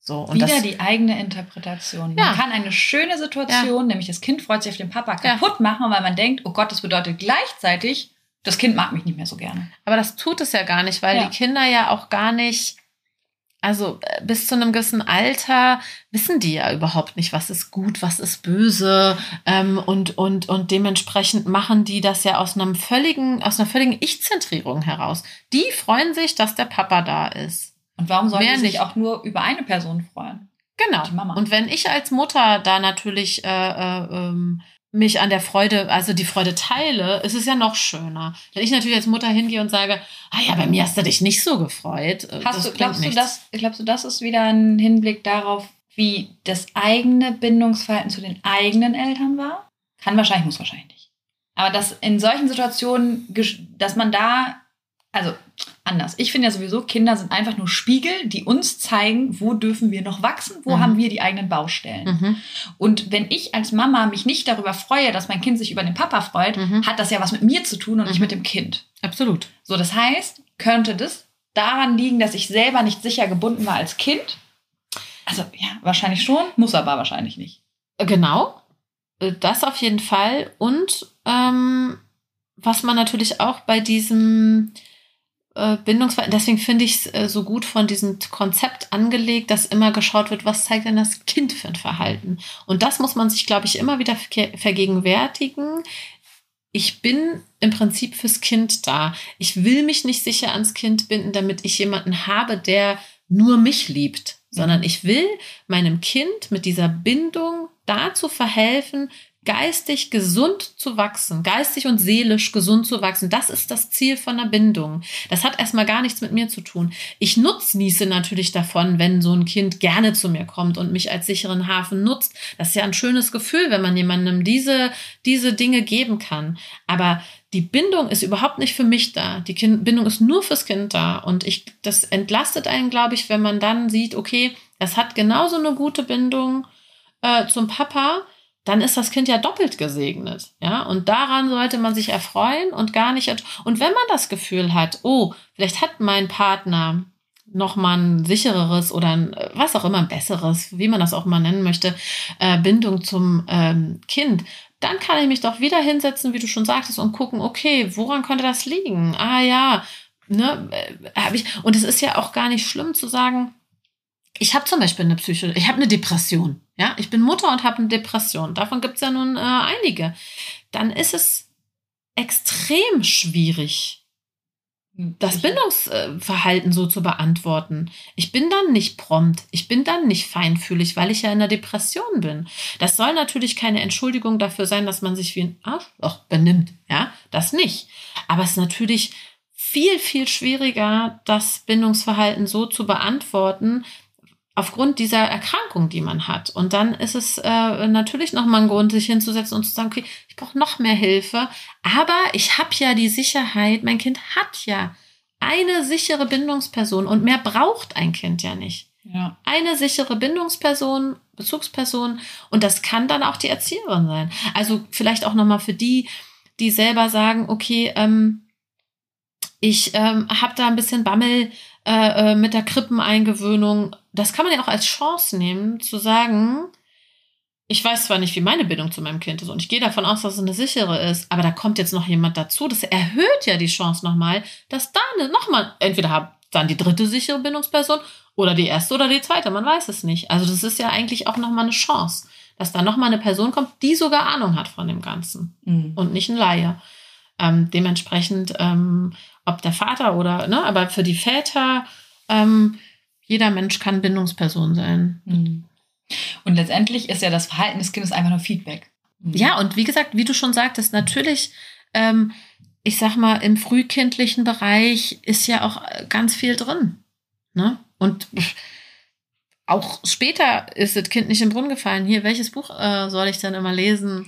So, und Wieder das, die eigene Interpretation. Ja. Man kann eine schöne Situation, nämlich das Kind freut sich auf den Papa, Ja. kaputt machen, weil man denkt, oh Gott, das bedeutet gleichzeitig, das Kind mag mich nicht mehr so gerne. Aber das tut es ja gar nicht, weil Ja. die Kinder ja auch gar nicht, also äh, bis zu einem gewissen Alter wissen die ja überhaupt nicht, was ist gut, was ist böse. Ähm, und, und, und dementsprechend machen die das ja aus einem völligen, aus einer völligen Ich-Zentrierung heraus. Die freuen sich, dass der Papa da ist. Und warum sollen die sich auch nur über eine Person freuen? Genau. Und wenn ich als Mutter da natürlich äh, äh, ähm, mich an der Freude, also die Freude teile, ist es ja noch schöner. Wenn ich natürlich als Mutter hingehe und sage, ah ja, bei mir hast du dich nicht so gefreut. äh, Hast du, glaubst du, nichts. das, glaubst du, das ist wieder ein Hinblick darauf, wie das eigene Bindungsverhalten zu den eigenen Eltern war? Kann wahrscheinlich, muss wahrscheinlich nicht. Aber dass in solchen Situationen, dass man da, also anders. Ich finde ja sowieso, Kinder sind einfach nur Spiegel, die uns zeigen, wo dürfen wir noch wachsen, wo Mhm. haben wir die eigenen Baustellen. Mhm. Und wenn ich als Mama mich nicht darüber freue, dass mein Kind sich über den Papa freut, Mhm. hat das ja was mit mir zu tun und nicht Mhm. mit dem Kind. Absolut. So, das heißt, könnte das daran liegen, dass ich selber nicht sicher gebunden war als Kind? Also, ja, wahrscheinlich schon, muss aber wahrscheinlich nicht. Äh, Genau. Äh, Das auf jeden Fall. Und ähm, was man natürlich auch bei diesem äh, Bindungsverhalten, deswegen finde ich es äh, so gut von diesem Konzept angelegt, dass immer geschaut wird, was zeigt denn das Kind für ein Verhalten. Und das muss man sich, glaube ich, immer wieder verge- vergegenwärtigen. Ich bin im Prinzip fürs Kind da. Ich will mich nicht sicher ans Kind binden, damit ich jemanden habe, der nur mich liebt, sondern ich will meinem Kind mit dieser Bindung dazu verhelfen, geistig gesund zu wachsen, geistig und seelisch gesund zu wachsen. Das ist das Ziel von der Bindung. Das hat erstmal gar nichts mit mir zu tun. Ich nutznieße natürlich davon, wenn so ein Kind gerne zu mir kommt und mich als sicheren Hafen nutzt. Das ist ja ein schönes Gefühl, wenn man jemandem diese, diese Dinge geben kann. Aber die Bindung ist überhaupt nicht für mich da. Die kind Bindung ist nur fürs Kind da. Und ich, das entlastet einen, glaube ich, wenn man dann sieht, okay, es hat genauso eine gute Bindung äh, zum Papa, dann ist das Kind ja doppelt gesegnet. Ja, und daran sollte man sich erfreuen und gar nicht. Und wenn man das Gefühl hat, oh, vielleicht hat mein Partner noch mal ein sichereres oder ein, äh, was auch immer ein besseres, wie man das auch mal nennen möchte, äh, Bindung zum ähm, Kind, dann kann ich mich doch wieder hinsetzen, wie du schon sagtest, und gucken, okay, woran könnte das liegen? Ah ja, ne, äh, hab ich. Und es ist ja auch gar nicht schlimm zu sagen, ich habe zum Beispiel eine Psycho, ich habe eine Depression. Ja, ich bin Mutter und habe eine Depression. Davon gibt es ja nun äh, einige. Dann ist es extrem schwierig, das. Bindungsverhalten so zu beantworten. Ich bin dann nicht prompt, ich bin dann nicht feinfühlig, weil ich ja in einer Depression bin. Das soll natürlich keine Entschuldigung dafür sein, dass man sich wie ein Arschloch benimmt. Ja, das nicht. Aber es ist natürlich viel, viel schwieriger, das Bindungsverhalten so zu beantworten, aufgrund dieser Erkrankung, die man hat. Und dann ist es äh, natürlich nochmal ein Grund, sich hinzusetzen und zu sagen, okay, ich brauche noch mehr Hilfe, aber ich habe ja die Sicherheit, mein Kind hat ja eine sichere Bindungsperson und mehr braucht ein Kind ja nicht. Ja. Eine sichere Bindungsperson Bezugsperson und das kann dann auch die Erzieherin sein. Also vielleicht auch nochmal für die, die selber sagen, okay, ähm, ich ähm, habe da ein bisschen Bammel äh, äh, mit der Krippeneingewöhnung. Das kann man ja auch als Chance nehmen, zu sagen, ich weiß zwar nicht, wie meine Bindung zu meinem Kind ist und ich gehe davon aus, dass es eine sichere ist, aber da kommt jetzt noch jemand dazu. Das erhöht ja die Chance nochmal, dass da nochmal, entweder habt dann die dritte sichere Bindungsperson oder die erste oder die zweite, man weiß es nicht. Also das ist ja eigentlich auch nochmal eine Chance, dass da nochmal eine Person kommt, die sogar Ahnung hat von dem Ganzen mhm. und nicht ein Laie. Ähm, dementsprechend, ähm, ob der Vater oder, ne, aber für die Väter, ähm, jeder Mensch kann Bindungsperson sein. Mhm. Und letztendlich ist ja das Verhalten des Kindes einfach nur Feedback. Mhm. Ja, und wie gesagt, wie du schon sagtest, natürlich, ähm, ich sag mal, im frühkindlichen Bereich ist ja auch ganz viel drin. Ne? Und auch später ist das Kind nicht im Brunnen gefallen. Hier, welches Buch äh, soll ich denn immer lesen?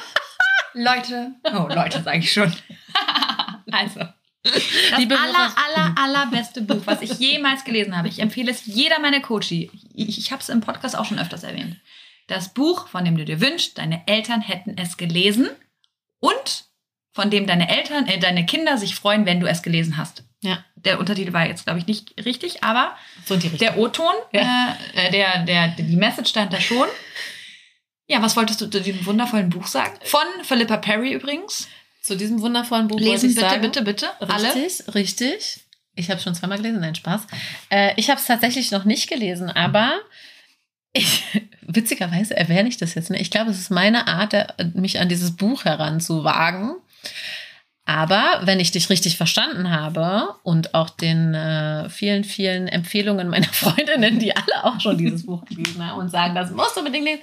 Leute, oh Leute, sage ich schon. also, das Liebe aller, aller, allerbeste Buch, was ich jemals gelesen habe. Ich empfehle es jeder meiner Coachie. Ich, ich habe es im Podcast auch schon öfters erwähnt. Das Buch, von dem du dir wünschst, deine Eltern hätten es gelesen und von dem deine Eltern, äh, deine Kinder sich freuen, wenn du es gelesen hast. Ja. Der Untertitel war jetzt, glaube ich, nicht richtig, aber so der O-Ton, ja. äh, der, der, die Message stand da schon. Ja, was wolltest du zu diesem wundervollen Buch sagen? Von Philippa Perry übrigens. Zu diesem wundervollen Buch Lesen ich bitte, sagen, bitte, bitte, Alle. Richtig, richtig. Ich habe schon zweimal gelesen, nein, Spaß. Äh, ich habe es tatsächlich noch nicht gelesen, aber ich, witzigerweise erwähne ich das jetzt. Ne? Ich glaube, es ist meine Art, mich an dieses Buch heranzuwagen. Aber wenn ich dich richtig verstanden habe und auch den äh, vielen, vielen Empfehlungen meiner Freundinnen, die alle auch schon dieses Buch gelesen haben und sagen, das musst du unbedingt lesen,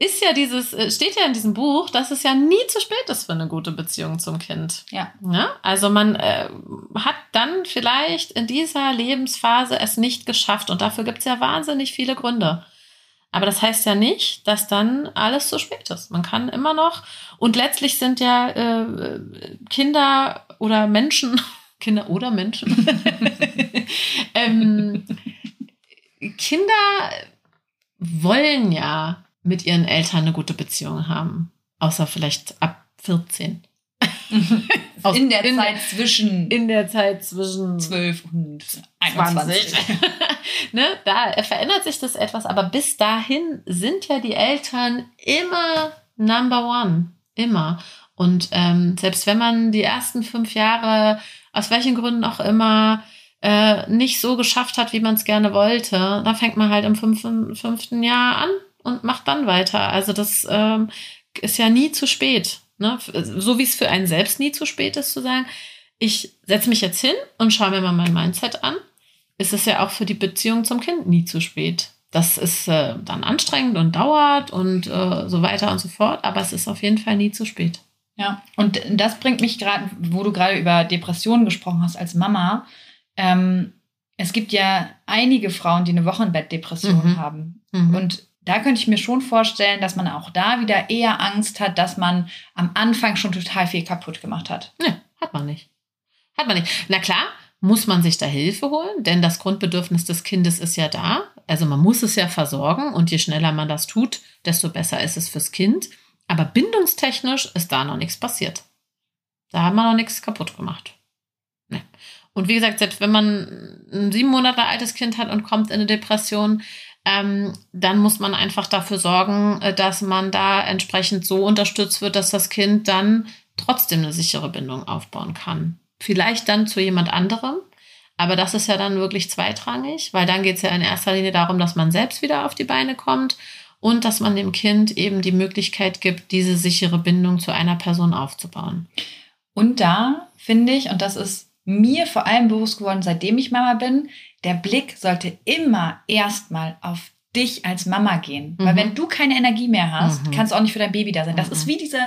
ist ja dieses, äh, steht ja in diesem Buch, dass es ja nie zu spät ist für eine gute Beziehung zum Kind. Ja. ja? Also man äh, hat dann vielleicht in dieser Lebensphase es nicht geschafft und dafür gibt es ja wahnsinnig viele Gründe. Aber das heißt ja nicht, dass dann alles zu spät ist. Man kann immer noch, und letztlich sind ja äh, Kinder oder Menschen, Kinder oder Menschen, ähm, Kinder wollen ja mit ihren Eltern eine gute Beziehung haben. Außer vielleicht ab 14. Aus, in der in Zeit zwischen in der Zeit zwischen 12 und 21. ne, da verändert sich das etwas, aber bis dahin sind ja die Eltern immer Number One, immer. Und ähm, selbst wenn man die ersten fünf Jahre aus welchen Gründen auch immer äh, nicht so geschafft hat, wie man es gerne wollte, dann fängt man halt im fünften, fünften Jahr an und macht dann weiter. Also das ähm, ist ja nie zu spät. Ne? So wie es für einen selbst nie zu spät ist, zu sagen, ich setze mich jetzt hin und schaue mir mal mein Mindset an, ist es ja auch für die Beziehung zum Kind nie zu spät. Das ist äh, dann anstrengend und dauert und äh, so weiter und so fort, aber es ist auf jeden Fall nie zu spät. Ja, und das bringt mich gerade, wo du gerade über Depressionen gesprochen hast als Mama. Ähm, es gibt ja einige Frauen, die eine Wochenbettdepression mhm. haben. Mhm. Und da könnte ich mir schon vorstellen, dass man auch da wieder eher Angst hat, dass man am Anfang schon total viel kaputt gemacht hat. Nee, hat man nicht. Hat man nicht. Na klar, muss man sich da Hilfe holen, denn das Grundbedürfnis des Kindes ist ja da. Also man muss es ja versorgen und je schneller man das tut, desto besser ist es fürs Kind. Aber bindungstechnisch ist da noch nichts passiert. Da hat man noch nichts kaputt gemacht. Nee. Und wie gesagt, selbst wenn man ein sieben Monate altes Kind hat und kommt in eine Depression, ähm, dann muss man einfach dafür sorgen, äh, dass man da entsprechend so unterstützt wird, dass das Kind dann trotzdem eine sichere Bindung aufbauen kann. Vielleicht dann zu jemand anderem, aber das ist ja dann wirklich zweitrangig, weil dann geht es ja in erster Linie darum, dass man selbst wieder auf die Beine kommt und dass man dem Kind eben die Möglichkeit gibt, diese sichere Bindung zu einer Person aufzubauen. Und da finde ich, und das ist mir vor allem bewusst geworden, seitdem ich Mama bin, der Blick sollte immer erstmal auf dich als Mama gehen. Mhm. Weil wenn du keine Energie mehr hast, mhm. kannst du auch nicht für dein Baby da sein. Das mhm. ist wie diese,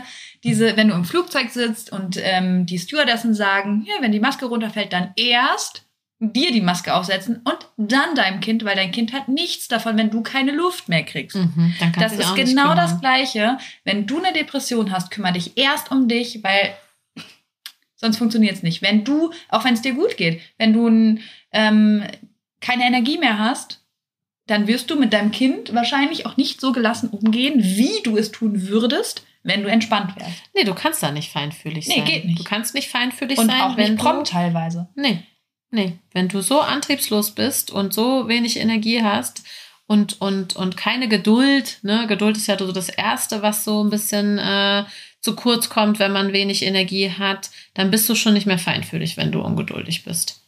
diese, wenn du im Flugzeug sitzt und ähm, die Stewardessen sagen, ja, wenn die Maske runterfällt, dann erst dir die Maske aufsetzen und dann deinem Kind, weil dein Kind hat nichts davon, wenn du keine Luft mehr kriegst. Mhm, das ist genau das Gleiche. Wenn du eine Depression hast, kümmere dich erst um dich, weil sonst funktioniert es nicht. Wenn du, auch wenn es dir gut geht, wenn du ähm, keine Energie mehr hast, dann wirst du mit deinem Kind wahrscheinlich auch nicht so gelassen umgehen, wie du es tun würdest, wenn du entspannt wärst. Nee, du kannst da nicht feinfühlig Nee, sein. geht nicht. Du kannst nicht feinfühlig Und sein, auch wenn nicht prompt du teilweise. Nee, nee. Wenn du so antriebslos bist und so wenig Energie hast und, und, und keine Geduld, ne, Geduld ist ja so das Erste, was so ein bisschen äh, zu kurz kommt, wenn man wenig Energie hat, dann bist du schon nicht mehr feinfühlig, wenn du ungeduldig bist.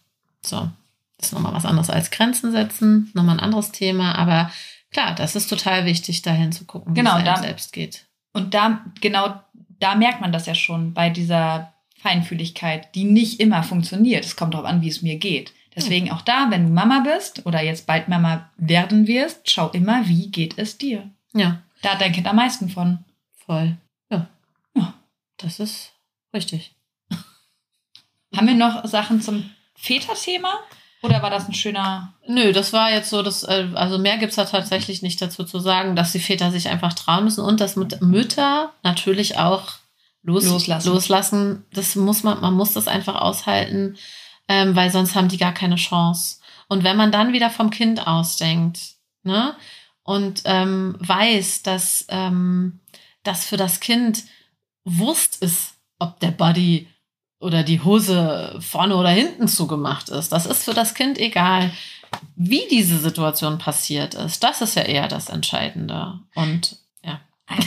So. Das ist nochmal was anderes als Grenzen setzen, nochmal ein anderes Thema, aber klar, das ist total wichtig, dahin zu gucken, wie Genau, es einem da- selbst geht. Und da, genau, da merkt man das ja schon bei dieser Feinfühligkeit, die nicht immer funktioniert. Es kommt darauf an, wie es mir geht. Deswegen auch da, wenn du Mama bist oder jetzt bald Mama werden wirst, schau immer, wie geht es dir. Ja, Da hat dein Kind am meisten von. voll. Das ist richtig. Haben wir noch Sachen zum Väterthema? Oder war das ein schöner. Nö, das war jetzt so, dass, äh, also mehr gibt's da tatsächlich nicht dazu zu sagen, dass die Väter sich einfach trauen müssen und dass Mütter natürlich auch los, Loslassen. loslassen. Das muss man, man muss das einfach aushalten, ähm, weil sonst haben die gar keine Chance. Und wenn man dann wieder vom Kind ausdenkt, ne, und ähm, weiß, dass ähm, das für das Kind Wurst ist, ob der Buddy oder die Hose vorne oder hinten zugemacht ist. Das ist für das Kind egal. Wie diese Situation passiert ist, das ist ja eher das Entscheidende. Und ja.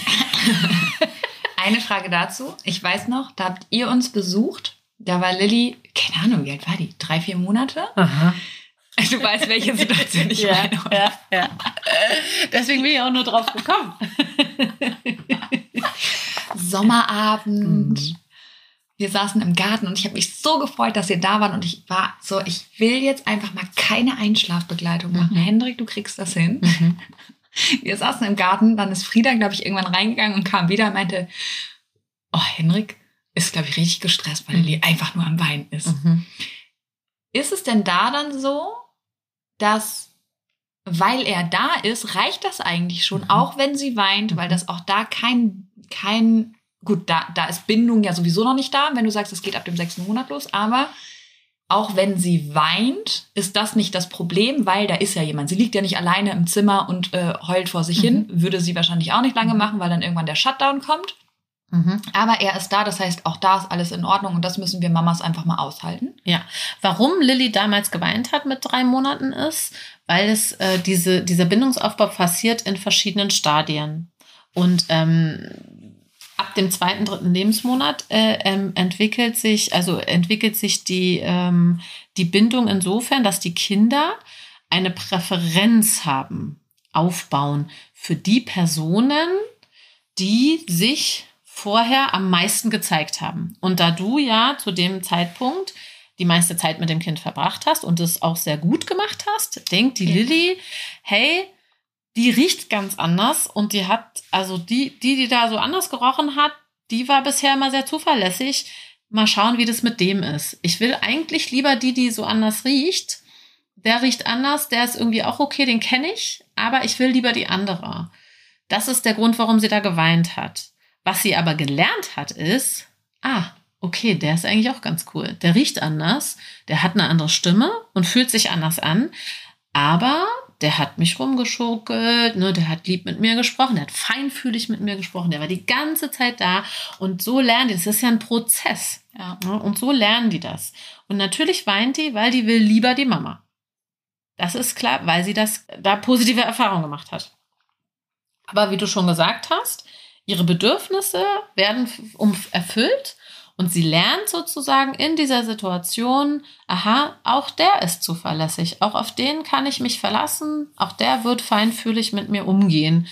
Eine Frage dazu. Ich weiß noch, da habt ihr uns besucht. Da war Lilly, keine Ahnung, wie alt war die? Drei, vier Monate? Du weißt, welche Situation ich meine. oder? ja, ja. Deswegen bin ich auch nur drauf gekommen. Sommerabend. Mhm. Wir saßen im Garten und ich habe mich so gefreut, dass ihr da wart und ich war so, ich will jetzt einfach mal keine Einschlafbegleitung machen. Mhm. Hendrik, du kriegst das hin. Wir saßen im Garten, dann ist Frieda, glaube ich, irgendwann reingegangen und kam wieder und meinte, oh, Hendrik ist, glaube ich, richtig gestresst, weil Mhm. Lilly einfach nur am Weinen ist. Mhm. Ist es denn da dann so, dass, weil er da ist, reicht das eigentlich schon, Mhm. auch wenn sie weint, weil Mhm. das auch da kein, kein, gut, da, da ist Bindung ja sowieso noch nicht da, wenn du sagst, es geht ab dem sechsten Monat los, aber auch wenn sie weint, ist das nicht das Problem, weil da ist ja jemand. Sie liegt ja nicht alleine im Zimmer und äh, heult vor sich hin. Würde sie wahrscheinlich auch nicht lange Mhm. machen, weil dann irgendwann der Shutdown kommt. Mhm. Aber er ist da, das heißt, auch da ist alles in Ordnung und das müssen wir Mamas einfach mal aushalten. Warum Lilly damals geweint hat mit drei Monaten ist, weil es äh, diese, dieser Bindungsaufbau passiert in verschiedenen Stadien. Und ähm, ab dem zweiten, dritten Lebensmonat äh, ähm, entwickelt sich, also entwickelt sich die, ähm, die Bindung insofern, dass die Kinder eine Präferenz haben, aufbauen für die Personen, die sich vorher am meisten gezeigt haben. Und da du ja zu dem Zeitpunkt die meiste Zeit mit dem Kind verbracht hast und es auch sehr gut gemacht hast, denkt die Ja. Lilly, hey, die riecht ganz anders und die hat, also die, die, die da so anders gerochen hat, die war bisher immer sehr zuverlässig. Mal schauen, wie das mit dem ist. Ich will eigentlich lieber die, die so anders riecht. Der riecht anders, der ist irgendwie auch okay, den kenne ich, aber ich will lieber die andere. Das ist der Grund, warum sie da geweint hat. Was sie aber gelernt hat, ist, ah, okay, der ist eigentlich auch ganz cool. Der riecht anders, der hat eine andere Stimme und fühlt sich anders an, aber der hat mich rumgeschuckelt, ne, der hat lieb mit mir gesprochen, der hat feinfühlig mit mir gesprochen, der war die ganze Zeit da und so lernen die, das ist ja ein Prozess. Ja. Ne, und so lernen die das. Und natürlich weint die, weil die will lieber die Mama. Das ist klar, weil sie das da positive Erfahrungen gemacht hat. Aber wie du schon gesagt hast, ihre Bedürfnisse werden erfüllt und sie lernt sozusagen in dieser Situation, aha, auch der ist zuverlässig, auch auf den kann ich mich verlassen, auch der wird feinfühlig mit mir umgehen.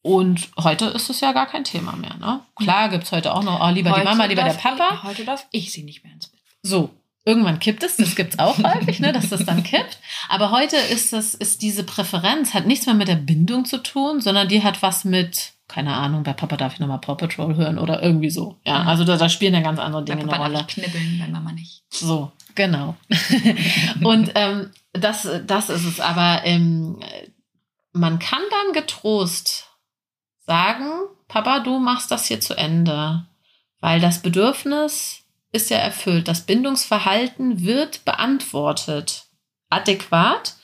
Und heute ist es ja gar kein Thema mehr. Ne? Klar gibt's heute auch noch, oh, lieber die Heute Mama, lieber der Papa. Ich, heute darf ich sie nicht mehr ins Bett. So, irgendwann kippt es, das gibt's auch häufig, ne, dass das dann kippt. Aber heute ist das, ist diese Präferenz, hat nichts mehr mit der Bindung zu tun, sondern die hat was mit, keine Ahnung, bei Papa darf ich nochmal Paw Patrol hören oder irgendwie so. Ja, Mhm. also da, da spielen ja ganz andere Dinge eine Papa darf Rolle. ich knibbeln, bei Mama nicht. So, genau. Und ähm, das, das ist es. Aber ähm, man kann dann getrost sagen, Papa, du machst das hier zu Ende, weil das Bedürfnis ist ja erfüllt. Das Bindungsverhalten wird beantwortet, adäquat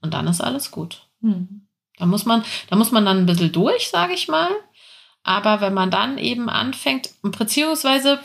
und dann ist alles gut. Hm. Da muss man, da muss man dann ein bisschen durch, sage ich mal. Aber wenn man dann eben anfängt, beziehungsweise,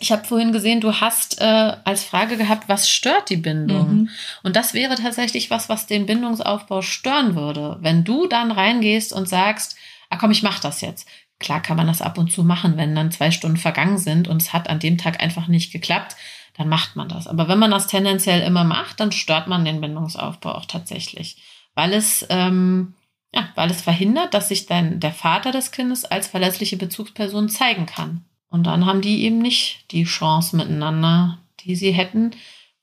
ich habe vorhin gesehen, du hast äh, als Frage gehabt, was stört die Bindung? Mhm. Und das wäre tatsächlich was, was den Bindungsaufbau stören würde. Wenn du dann reingehst und sagst, ah komm, ich mach das jetzt. Klar kann man das ab und zu machen, wenn dann zwei Stunden vergangen sind und es hat an dem Tag einfach nicht geklappt, dann macht man das. Aber wenn man das tendenziell immer macht, dann stört man den Bindungsaufbau auch tatsächlich, weil es ähm, ja, weil es verhindert, dass sich dann der Vater des Kindes als verlässliche Bezugsperson zeigen kann. Und dann haben die eben nicht die Chance miteinander, die sie hätten,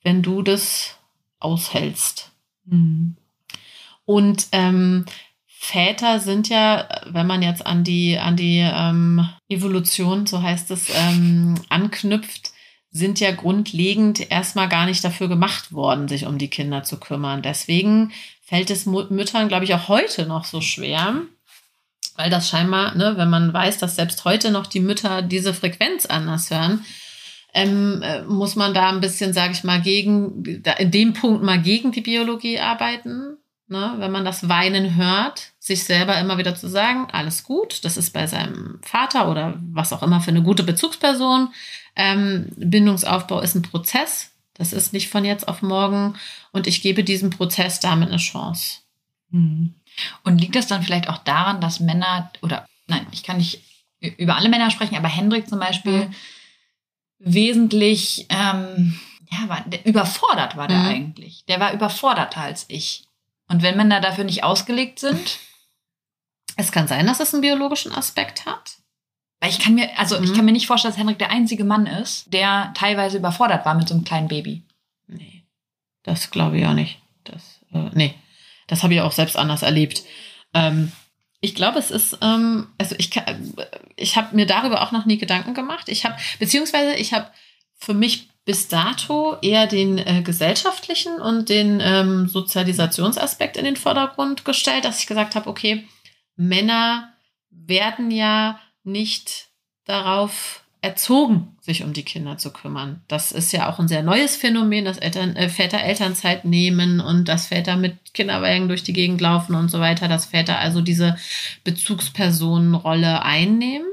wenn du das aushältst. Mhm. Und ähm, Väter sind ja, wenn man jetzt an die, an die ähm, Evolution, so heißt es, ähm, anknüpft, sind ja grundlegend erstmal gar nicht dafür gemacht worden, sich um die Kinder zu kümmern. Deswegen fällt es Müttern, glaube ich, auch heute noch so schwer, weil das scheinbar, ne, wenn man weiß, dass selbst heute noch die Mütter diese Frequenz anders hören, ähm, äh, muss man da ein bisschen, sage ich mal, gegen, in dem Punkt mal gegen die Biologie arbeiten ne, wenn man das Weinen hört, sich selber immer wieder zu sagen, alles gut, das ist bei seinem Vater oder was auch immer für eine gute Bezugsperson. Ähm, Bindungsaufbau ist ein Prozess, das ist nicht von jetzt auf morgen und ich gebe diesem Prozess damit eine Chance. Hm. Und liegt das dann vielleicht auch daran, dass Männer, oder nein, ich kann nicht über alle Männer sprechen, aber Hendrik zum Beispiel mhm. wesentlich ähm, ja, war, überfordert war der mhm. eigentlich. Der war überforderter als ich. Und wenn Männer dafür nicht ausgelegt sind? Es kann sein, dass es einen biologischen Aspekt hat. Weil ich kann mir, also mhm. ich kann mir nicht vorstellen, dass Henrik der einzige Mann ist, der teilweise überfordert war mit so einem kleinen Baby. Nee, das glaube ich auch nicht. Das, äh, nee, das habe ich auch selbst anders erlebt. Ähm, ich glaube, es ist, ähm, also ich, ich habe mir darüber auch noch nie Gedanken gemacht. Ich habe, beziehungsweise ich habe für mich bis dato eher den äh, gesellschaftlichen und den ähm, Sozialisationsaspekt in den Vordergrund gestellt, dass ich gesagt habe, okay, Männer werden ja nicht darauf erzogen, sich um die Kinder zu kümmern. Das ist ja auch ein sehr neues Phänomen, dass Eltern, äh, Väter Elternzeit nehmen und dass Väter mit Kinderwagen durch die Gegend laufen und so weiter, dass Väter also diese Bezugspersonenrolle einnehmen.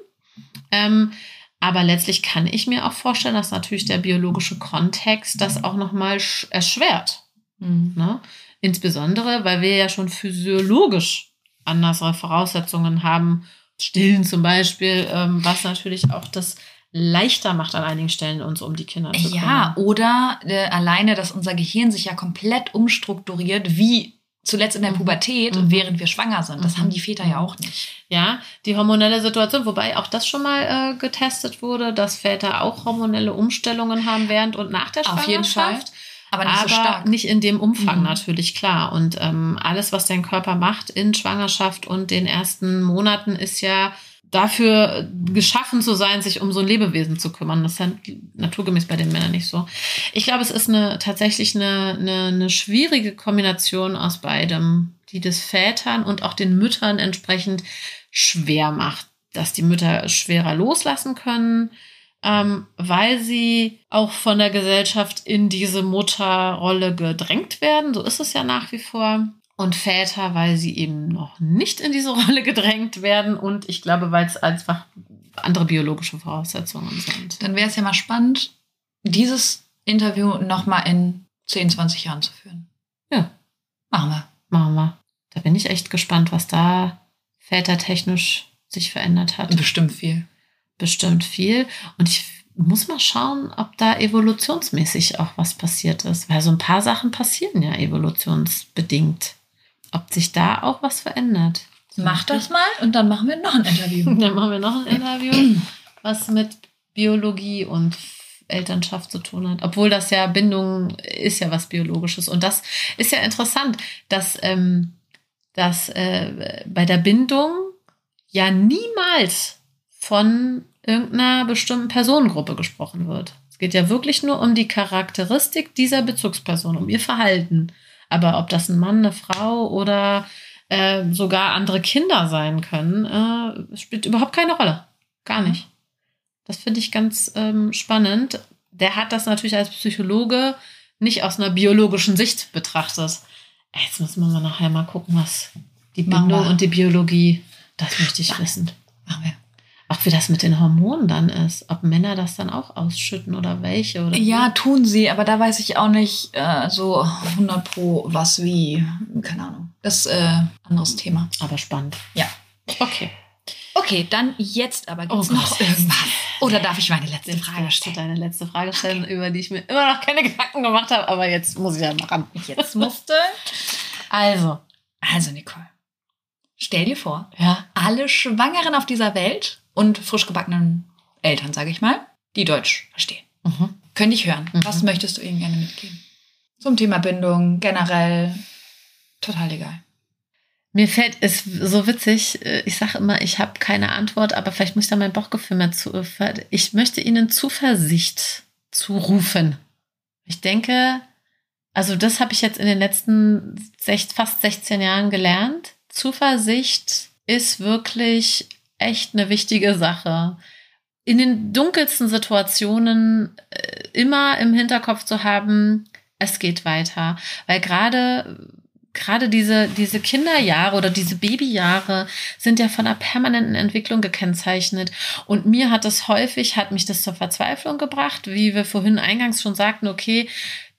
Ähm, aber letztlich kann ich mir auch vorstellen, dass natürlich der biologische Kontext das auch nochmal erschwert. Mhm. Ne? Insbesondere, weil wir ja schon physiologisch andere Voraussetzungen haben, Stillen zum Beispiel, ähm, was natürlich auch das leichter macht an einigen Stellen, uns um die Kinder zu kümmern. Ja, oder äh, alleine, dass unser Gehirn sich ja komplett umstrukturiert, wie zuletzt in der mhm. Pubertät, mhm. während wir schwanger sind. Das mhm. haben die Väter ja auch nicht. Ja, die hormonelle Situation, wobei auch das schon mal äh, getestet wurde, dass Väter auch hormonelle Umstellungen haben während und nach der Schwangerschaft. Auf jeden Fall. Aber nicht aber so stark. Nicht in dem Umfang mhm. natürlich, klar. Und ähm, alles, was dein Körper macht in Schwangerschaft und den ersten Monaten, ist ja dafür geschaffen zu sein, sich um so ein Lebewesen zu kümmern. Das ist ja naturgemäß bei den Männern nicht so. Ich glaube, es ist eine tatsächlich eine, eine, eine schwierige Kombination aus beidem, die des Vätern und auch den Müttern entsprechend schwer macht, dass die Mütter schwerer loslassen können, ähm, weil sie auch von der Gesellschaft in diese Mutterrolle gedrängt werden. So ist es ja nach wie vor und Väter, weil sie eben noch nicht in diese Rolle gedrängt werden und ich glaube, weil es einfach andere biologische Voraussetzungen sind. Dann wäre es ja mal spannend, dieses Interview nochmal in 10, 20 Jahren zu führen. Ja. Machen wir. Machen wir. Da bin ich echt gespannt, was da vätertechnisch sich verändert hat. Bestimmt viel. Bestimmt viel. Und ich muss mal schauen, ob da evolutionsmäßig auch was passiert ist. Weil so ein paar Sachen passieren ja evolutionsbedingt ob sich da auch was verändert. Mach das mal und dann machen wir noch ein Interview. dann machen wir noch ein Interview, was mit Biologie und Elternschaft zu tun hat. Obwohl das ja Bindung ist ja was Biologisches. Und das ist ja interessant, dass, ähm, dass äh, bei der Bindung ja niemals von irgendeiner bestimmten Personengruppe gesprochen wird. Es geht ja wirklich nur um die Charakteristik dieser Bezugsperson, um ihr Verhalten. Aber ob das ein Mann, eine Frau oder äh, sogar andere Kinder sein können, äh, spielt überhaupt keine Rolle. Gar nicht. Das finde ich ganz ähm, spannend. Der hat das natürlich als Psychologe nicht aus einer biologischen Sicht betrachtet. Jetzt müssen wir mal nachher mal gucken, was die Bindung und die Biologie, das möchte ich wissen. Machen wir. Auch wie das mit den Hormonen dann ist. Ob Männer das dann auch ausschütten oder welche oder Ja, tun sie, aber da weiß ich auch nicht äh, so 100 pro was wie. Keine Ahnung. Das ist äh, anderes Thema. wie. Aber spannend. Ja. Okay. Okay, dann jetzt aber Oh gibt's Gott. noch irgendwas. Oder darf ich meine letzte Jetzt Frage stellen? deine letzte Frage stellen, über die ich mir immer noch keine Gedanken gemacht habe, aber jetzt muss ich ja ran. Jetzt musste. Also, Also, Nicole, stell dir vor, ja. alle Schwangeren auf dieser Welt und frisch gebackenen Eltern, sage ich mal, die Deutsch verstehen, Mhm. können dich hören. Mhm. Was möchtest du ihnen gerne mitgeben? Zum Thema Bindung, generell, total egal. Mir fällt es so witzig, äh, ich sage immer, ich habe keine Antwort, aber vielleicht muss ich da mein Bauchgefühl mehr zu. äh, Ich möchte Ihnen Zuversicht zurufen. Ich denke, also das habe ich jetzt in den letzten sech, fast 16 Jahren gelernt. Zuversicht ist wirklich echt eine wichtige Sache. In den dunkelsten Situationen äh, immer im Hinterkopf zu haben, es geht weiter. Weil gerade gerade diese, diese Kinderjahre oder diese Babyjahre sind ja von einer permanenten Entwicklung gekennzeichnet. Und mir hat das häufig, hat mich das zur Verzweiflung gebracht, wie wir vorhin eingangs schon sagten, okay,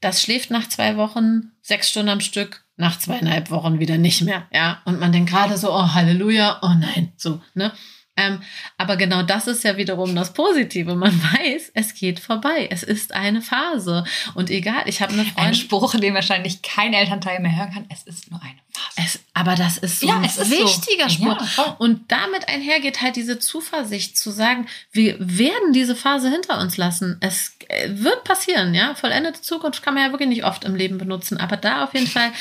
das schläft nach zwei Wochen sechs Stunden am Stück, nach zweieinhalb Wochen wieder nicht mehr. Ja, und man denkt gerade so, oh Halleluja, oh nein, so, ne? Ähm, aber genau das ist ja wiederum das Positive. Man weiß, es geht vorbei. Es ist eine Phase. Und egal, ich habe eine Ein Freundin. Spruch, den wahrscheinlich kein Elternteil mehr hören kann. Es ist nur eine Phase. Es, aber das ist so Ja, ein ist so. wichtiger Spruch. Ja. Und damit einhergeht halt diese Zuversicht zu sagen, wir werden diese Phase hinter uns lassen. Es äh, wird passieren, ja. Vollendete Zukunft kann man ja wirklich nicht oft im Leben benutzen, aber da auf jeden Fall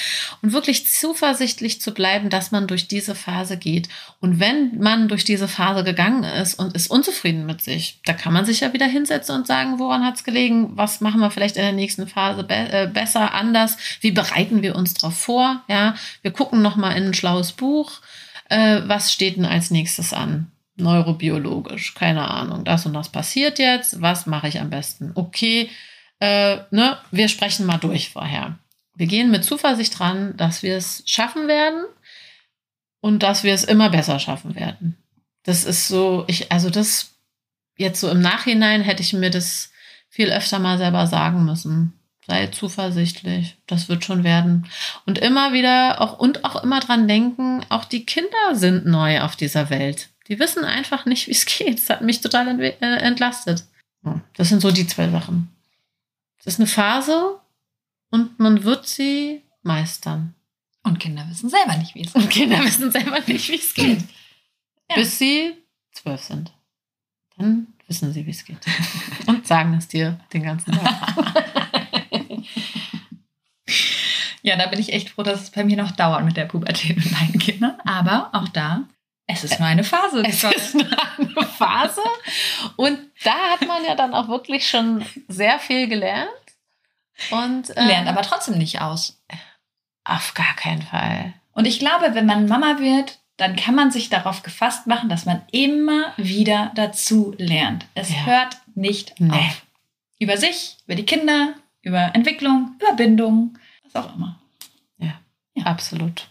und wirklich zuversichtlich zu bleiben, dass man durch diese Phase geht. Und wenn man durch diese Phase gegangen ist und ist unzufrieden mit sich, da kann man sich ja wieder hinsetzen und sagen, woran hat es gelegen? Was machen wir vielleicht in der nächsten Phase be äh, besser, anders? Wie bereiten wir uns darauf vor? Ja, wir gucken noch mal in ein schlaues Buch. Äh, was steht denn als nächstes an? Neurobiologisch, keine Ahnung. Das und das passiert jetzt. Was mache ich am besten? Okay, äh, ne, wir sprechen mal durch vorher. Wir gehen mit Zuversicht dran, dass wir es schaffen werden und dass wir es immer besser schaffen werden. Das ist so, ich, also das jetzt so im Nachhinein hätte ich mir das viel öfter mal selber sagen müssen. Sei zuversichtlich, das wird schon werden. Und immer wieder auch und auch immer dran denken, auch die Kinder sind neu auf dieser Welt. Die wissen einfach nicht, wie es geht. Das hat mich total äh, entlastet. Das sind so die zwei Sachen. Es ist eine Phase und man wird sie meistern. Und Kinder wissen selber nicht, wie es Und Kinder wissen selber nicht, wie es geht. Ja. Bis sie zwölf sind. Dann wissen sie, wie es geht. Und sagen es dir den ganzen Tag. Ja, da bin ich echt froh, dass es bei mir noch dauert mit der Pubertät mit meinen Kindern. Aber auch da, es ist nur eine Phase. Es ist nur eine Phase. Und da hat man ja dann auch wirklich schon sehr viel gelernt. Und äh, Lernt aber trotzdem nicht aus. auf gar keinen Fall. Und ich glaube, wenn man Mama wird, dann kann man sich darauf gefasst machen, dass man immer wieder dazu lernt. Es Ja. hört nicht Nee. auf. Über sich, über die Kinder, über Entwicklung, über Bindung, was auch immer. Absolut.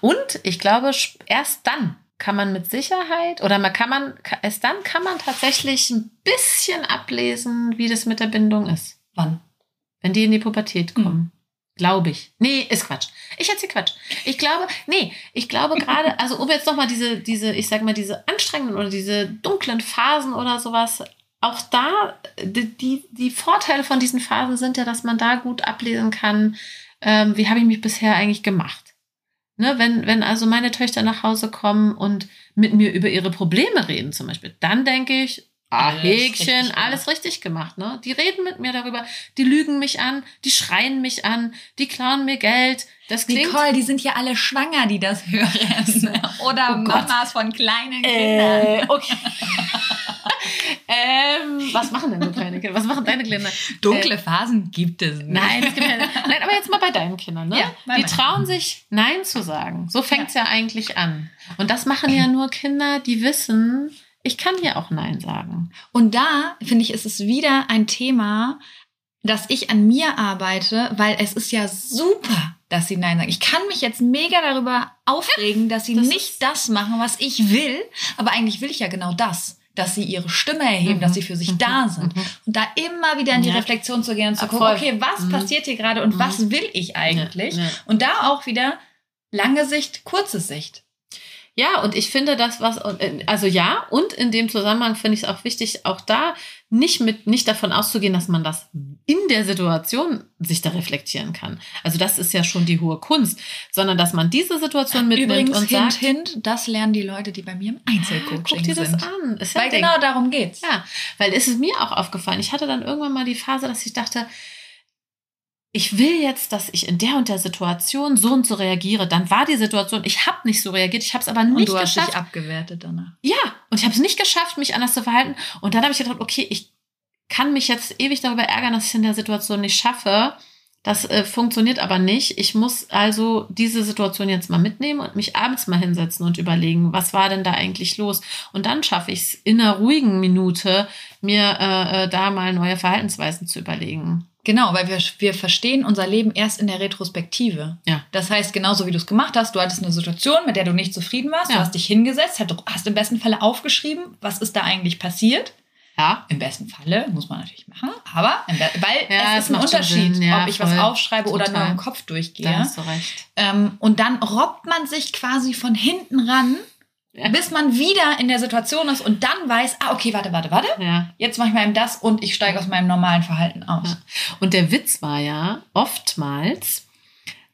Und ich glaube, erst dann kann man mit Sicherheit oder man kann man, erst dann kann man tatsächlich ein bisschen ablesen, wie das mit der Bindung ist. Wann? Wenn die in die Pubertät Hm. kommen. Glaube ich. Nee, ist Quatsch. Ich erzähle Quatsch. Ich glaube, nee, ich glaube gerade, also um jetzt nochmal diese, diese, ich sag mal, diese anstrengenden oder diese dunklen Phasen oder sowas, auch da, die, die, Vorteile von diesen Phasen sind ja, dass man da gut ablesen kann, ähm, wie habe ich mich bisher eigentlich gemacht. Ne, wenn, wenn also meine Töchter nach Hause kommen und mit mir über ihre Probleme reden zum Beispiel, dann denke ich, ah, Alles richtig Häkchen, gemacht. alles richtig gemacht. Ne? Die reden mit mir darüber, die lügen mich an, die schreien mich an, die klauen mir Geld. Das klingt Nicole, die sind ja alle schwanger, die das hören. Oder Oh Gott. Mamas von kleinen Kindern. Äh, okay. ähm, was machen denn so kleine Kinder? Was machen deine Kinder? Dunkle Phasen gibt es nicht. Nein, es gibt ja, nein, aber jetzt mal bei deinen Kindern. Ne? Ja, die trauen sich, Nein zu sagen. So fängt es ja. eigentlich an. Und das machen ja nur Kinder, die wissen, ich kann hier auch Nein sagen. Und da, finde ich, ist es wieder ein Thema, dass ich an mir arbeite, weil es ist ja super, dass sie Nein sagen. Ich kann mich jetzt mega darüber aufregen, dass sie das nicht das machen, was ich will, aber eigentlich will ich ja genau das. Dass sie ihre Stimme erheben, Mhm. dass sie für sich Mhm. da sind. Mhm. Und da immer wieder in die Ja. Reflexion zu gehen und zu Ah, gucken, voll. okay, was Mhm. passiert hier gerade und Mhm. was will ich eigentlich? Ja, ja. Und da auch wieder lange Sicht, kurze Sicht. Ja, und ich finde das, was, also ja, und in dem Zusammenhang finde ich es auch wichtig, auch da nicht mit, nicht davon auszugehen, dass man das in der Situation sich da reflektieren kann. Also das ist ja schon die hohe Kunst, sondern dass man diese Situation mitnimmt Übrigens, und hint, sagt, hint, das lernen die Leute, die bei mir im ah, Einzelcoaching guck dir das sind. an. Ist ja Weil Ding. genau darum geht's. Ja, weil es ist mir auch aufgefallen. Ich hatte dann irgendwann mal die Phase, dass ich dachte, ich will jetzt, dass ich in der und der Situation so und so reagiere. Dann war die Situation, ich habe nicht so reagiert, ich habe es aber Und nicht du hast geschafft. dich abgewertet danach. Ja, und ich habe es nicht geschafft, mich anders zu verhalten. Und dann habe ich gedacht, okay, ich kann mich jetzt ewig darüber ärgern, dass ich in der Situation nicht schaffe. Das äh, funktioniert aber nicht. Ich muss also diese Situation jetzt mal mitnehmen und mich abends mal hinsetzen und überlegen, was war denn da eigentlich los? Und dann schaffe ich es in einer ruhigen Minute, mir äh, äh, da mal neue Verhaltensweisen zu überlegen. Genau, weil wir, wir verstehen unser Leben erst in der Retrospektive. Ja. Das heißt, genauso wie du es gemacht hast, du hattest eine Situation, mit der du nicht zufrieden warst, Ja. du hast dich hingesetzt, hast- im besten Falle aufgeschrieben, was ist da eigentlich passiert. Ja, Im besten Falle muss man natürlich machen, aber weil Ja, es ist ein Unterschied, Sinn, ja, ob ich was voll. aufschreibe oder nur Total. im Kopf durchgehe. da hast du recht. Ähm, und dann robbt man sich quasi von hinten ran, Ja. bis man wieder in der Situation ist und dann weiß, ah, okay, warte, warte, warte, Ja. jetzt mache ich mal eben das und ich steige aus meinem normalen Verhalten aus. Ja. Und der Witz war ja oftmals,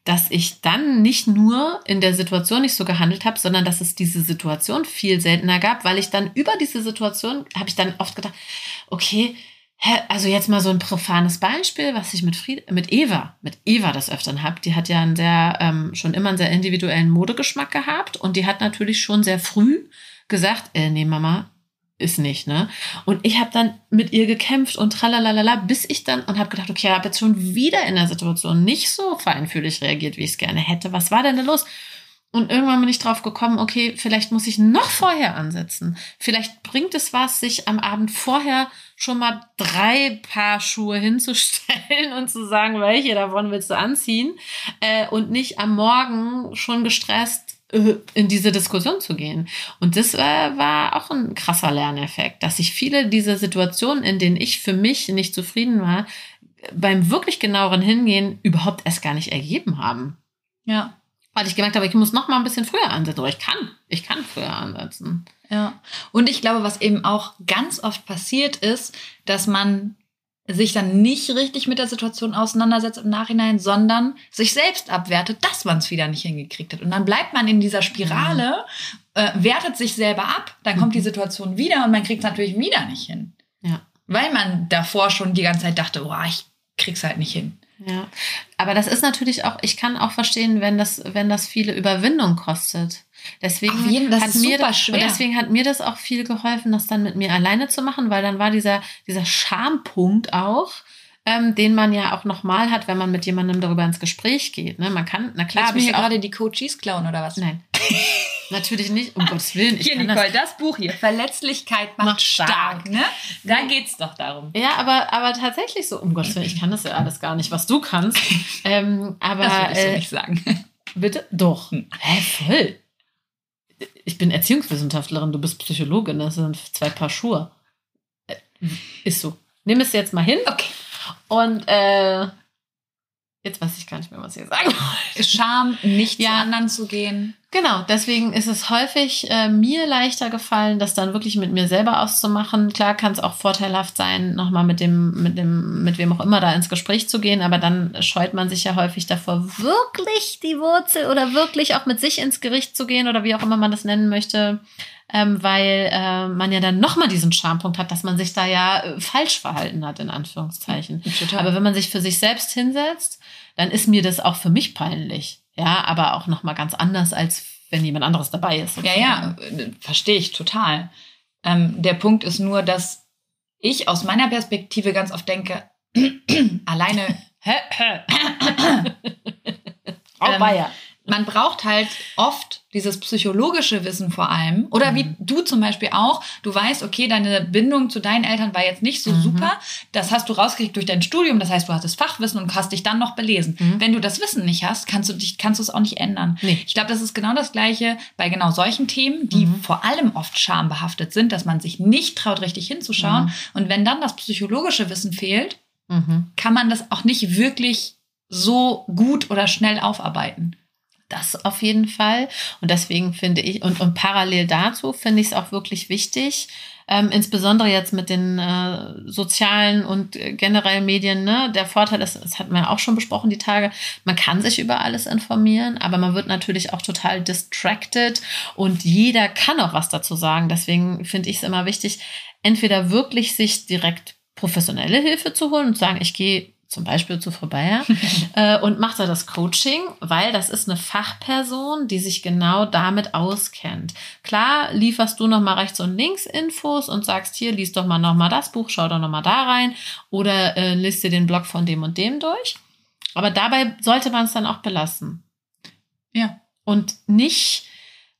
dass ich dann nicht nur in der Situation nicht so gehandelt habe, sondern dass es diese Situation viel seltener gab, weil ich dann über diese Situation habe ich dann oft gedacht, okay, also jetzt mal so ein profanes Beispiel, was ich mit Fried, mit Eva, mit Eva das öfteren habe. Die hat ja einen sehr, ähm, schon immer einen sehr individuellen Modegeschmack gehabt und die hat natürlich schon sehr früh gesagt, äh, nee, Mama, ist nicht, ne? Und ich habe dann mit ihr gekämpft und tralalala, bis ich dann und habe gedacht, okay, ich habe jetzt schon wieder in der Situation nicht so feinfühlig reagiert, wie ich es gerne hätte. Was war denn da los? Und irgendwann bin ich drauf gekommen, okay, vielleicht muss ich noch vorher ansetzen. Vielleicht bringt es was, sich am Abend vorher schon mal drei Paar Schuhe hinzustellen und zu sagen, welche davon willst du anziehen äh, und nicht am Morgen schon gestresst äh, in diese Diskussion zu gehen. Und das äh, war auch ein krasser Lerneffekt, dass sich viele dieser Situationen, in denen ich für mich nicht zufrieden war, beim wirklich genaueren Hingehen überhaupt erst gar nicht ergeben haben. Ja. Weil ich gemerkt habe, ich muss noch mal ein bisschen früher ansetzen. Oder ich kann, ich kann früher ansetzen. Ja. Und ich glaube, was eben auch ganz oft passiert ist, dass man sich dann nicht richtig mit der Situation auseinandersetzt im Nachhinein, sondern sich selbst abwertet, dass man es wieder nicht hingekriegt hat. Und dann bleibt man in dieser Spirale, äh, wertet sich selber ab, dann kommt die Situation wieder und man kriegt es natürlich wieder nicht hin. Ja. Weil man davor schon die ganze Zeit dachte, boah, ich krieg's halt nicht hin. Ja, aber das ist natürlich auch, ich kann auch verstehen, wenn das, wenn das viele Überwindung kostet. Deswegen jeden- hat mir schwer. und deswegen hat mir das auch viel geholfen, das dann mit mir alleine zu machen, weil dann war dieser, dieser Schampunkt auch, ähm, den man ja auch nochmal hat, wenn man mit jemandem darüber ins Gespräch geht. Ne? Man kann, na klar, Willst du mir hier gerade die Coaches klauen oder was? nein, natürlich nicht, um Gottes Willen. Ich Hier, kann Nicole, das, das, Buch hier. Verletzlichkeit macht, Macht stark. stark. Ne? Da geht's doch darum. ja, aber, aber tatsächlich so, um Gottes Willen, ich kann das ja alles gar nicht, was du kannst. Ähm, aber Das würde ich so äh, nicht sagen. Bitte? Doch. Hä, voll. Ich bin Erziehungswissenschaftlerin, du bist Psychologin, das sind zwei Paar Schuhe. Äh, Ist so. Nimm es jetzt mal hin Okay. und äh, jetzt weiß ich gar nicht mehr, was ich sagen wollte. Scham, nicht Ja. zu anderen zu gehen. Genau, deswegen ist es häufig äh, mir leichter gefallen, das dann wirklich mit mir selber auszumachen. Klar kann es auch vorteilhaft sein, nochmal mit dem, mit dem, mit wem auch immer da ins Gespräch zu gehen, aber dann scheut man sich ja häufig davor, wirklich die Wurzel oder wirklich auch mit sich ins Gericht zu gehen oder wie auch immer man das nennen möchte, ähm, weil äh, man ja dann nochmal diesen Schampunkt hat, dass man sich da ja äh, falsch verhalten hat, in Anführungszeichen. Total. Aber wenn man sich für sich selbst hinsetzt, dann ist mir das auch für mich peinlich. Ja, aber auch nochmal ganz anders, als wenn jemand anderes dabei ist. Ja, ja, äh, verstehe ich total. Ähm, der Punkt ist nur, dass ich aus meiner Perspektive ganz oft denke, alleine, Frau Ähm, Bayer. Man braucht halt oft dieses psychologische Wissen vor allem. Oder mhm. wie du zum Beispiel auch, du weißt, okay, deine Bindung zu deinen Eltern war jetzt nicht so mhm. super. Das hast du rausgekriegt durch dein Studium. Das heißt, du hattest Fachwissen und hast dich dann noch belesen. Mhm. Wenn du das Wissen nicht hast, kannst du dich, kannst du es auch nicht ändern. Nee. Ich glaube, das ist genau das Gleiche bei genau solchen Themen, die mhm. vor allem oft schambehaftet sind, dass man sich nicht traut, richtig hinzuschauen. Mhm. Und wenn dann das psychologische Wissen fehlt, mhm. kann man das auch nicht wirklich so gut oder schnell aufarbeiten. Das auf jeden Fall. Und deswegen finde ich, und, und parallel dazu finde ich es auch wirklich wichtig, ähm, insbesondere jetzt mit den äh, sozialen und äh, generellen Medien, ne, der Vorteil ist, das hatten wir auch schon besprochen, die Tage, man kann sich über alles informieren, aber man wird natürlich auch total distracted und jeder kann auch was dazu sagen. Deswegen finde ich es immer wichtig, entweder wirklich sich direkt professionelle Hilfe zu holen und sagen, ich gehe zum Beispiel zu Frau Bayer, äh, und macht da das Coaching, weil das ist eine Fachperson, die sich genau damit auskennt. Klar lieferst du nochmal rechts und links Infos und sagst, hier, liest doch mal nochmal das Buch, schau doch nochmal da rein oder äh, liest dir den Blog von dem und dem durch. Aber dabei sollte man es dann auch belassen. Ja. Und nicht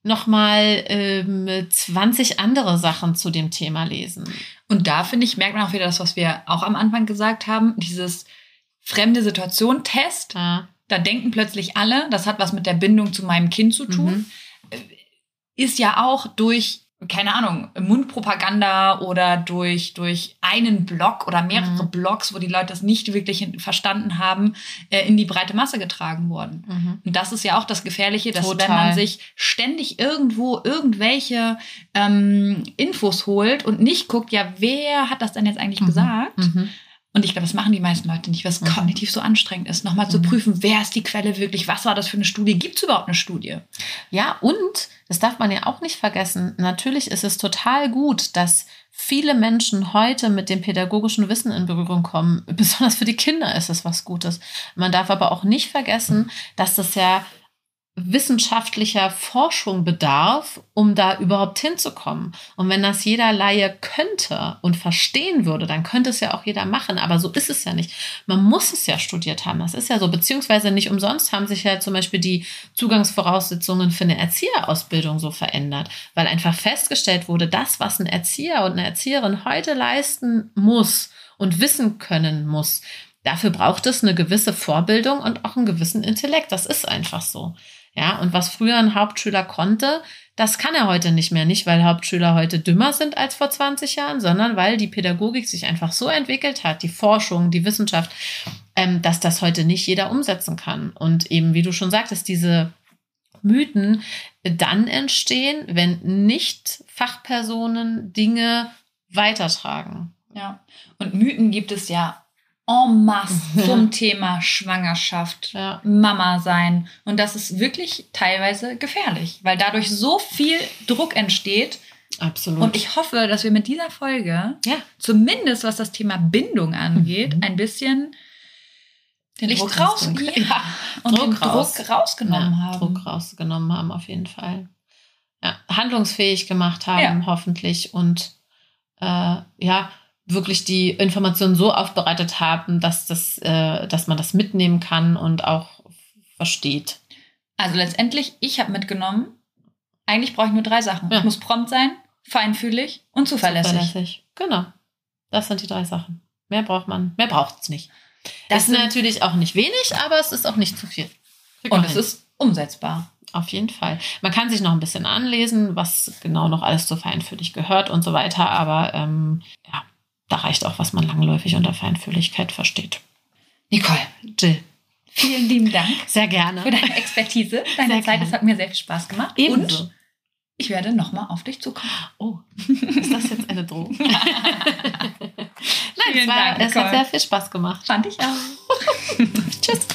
nochmal ähm, 20 andere Sachen zu dem Thema lesen. Und da finde ich, merkt man auch wieder das, was wir auch am Anfang gesagt haben, dieses fremde Situation Test. Ja. Da denken plötzlich alle, das hat was mit der Bindung zu meinem Kind zu tun. Mhm. Ist ja auch durch keine Ahnung, Mundpropaganda oder durch, durch einen Blog oder mehrere mhm. Blogs, wo die Leute das nicht wirklich verstanden haben, äh, in die breite Masse getragen worden. Mhm. Und das ist ja auch das Gefährliche, dass Total. wenn man sich ständig irgendwo irgendwelche ähm, Infos holt und nicht guckt, ja, wer hat das denn jetzt eigentlich mhm. gesagt? Mhm. Und ich glaube, das machen die meisten Leute nicht, was mhm. kognitiv so anstrengend ist, nochmal mhm. zu prüfen, wer ist die Quelle wirklich, was war das für eine Studie, gibt es überhaupt eine Studie? Ja, und, das darf man ja auch nicht vergessen, natürlich ist es total gut, dass viele Menschen heute mit dem pädagogischen Wissen in Berührung kommen. Besonders für die Kinder ist es was Gutes. Man darf aber auch nicht vergessen, dass das ja wissenschaftlicher Forschung bedarf, um da überhaupt hinzukommen. Und wenn das jeder Laie könnte und verstehen würde, dann könnte es ja auch jeder machen. Aber so ist es ja nicht. Man muss es ja studiert haben. Das ist ja so. Beziehungsweise nicht umsonst haben sich ja zum Beispiel die Zugangsvoraussetzungen für eine Erzieherausbildung so verändert, weil einfach festgestellt wurde, das, was ein Erzieher und eine Erzieherin heute leisten muss und wissen können muss, Dafür braucht es eine gewisse Vorbildung und auch einen gewissen Intellekt. Das ist einfach so. Ja, und was früher ein Hauptschüler konnte, das kann er heute nicht mehr. Nicht, weil Hauptschüler heute dümmer sind als vor 20 Jahren, sondern weil die Pädagogik sich einfach so entwickelt hat, die Forschung, die Wissenschaft, ähm, dass das heute nicht jeder umsetzen kann. Und eben, wie du schon sagtest, diese Mythen dann entstehen, wenn nicht Fachpersonen Dinge weitertragen. Ja, und Mythen gibt es ja en masse zum Thema Schwangerschaft, ja. Mama sein. Und das ist wirklich teilweise gefährlich, weil dadurch so viel Druck entsteht. Absolut. Und ich hoffe, dass wir mit dieser Folge, ja. zumindest was das Thema Bindung angeht, mhm. ein bisschen den Licht Druck raus, ja, und Druck, raus. Druck rausgenommen ja, haben. Druck rausgenommen haben, auf jeden Fall. Handlungsfähig gemacht haben, hoffentlich. Und äh, ja, wirklich die Informationen so aufbereitet haben, dass, das, äh, dass man das mitnehmen kann und auch versteht. Also letztendlich, ich habe mitgenommen, eigentlich brauche ich nur drei Sachen. Ja. Ich muss prompt sein, feinfühlig und zuverlässig. zuverlässig. Genau. Das sind die drei Sachen. Mehr braucht man, mehr braucht es nicht. Das, ist natürlich auch nicht wenig, aber es ist auch nicht zu viel. Und es ist umsetzbar. Auf jeden Fall. Man kann sich noch ein bisschen anlesen, was genau noch alles zu feinfühlig gehört und so weiter, aber ähm, ja, da reicht auch, was man langläufig unter Feinfühligkeit versteht. Nicole. Jill. Vielen lieben Dank. Sehr gerne. Für deine Expertise, deine sehr Zeit. Es hat mir sehr viel Spaß gemacht. Ebenso. Und ich werde nochmal auf dich zukommen. Oh, ist das jetzt eine Drohung? Nein, Vielen es, war, Dank, es hat sehr viel Spaß gemacht. Fand ich auch. Tschüss.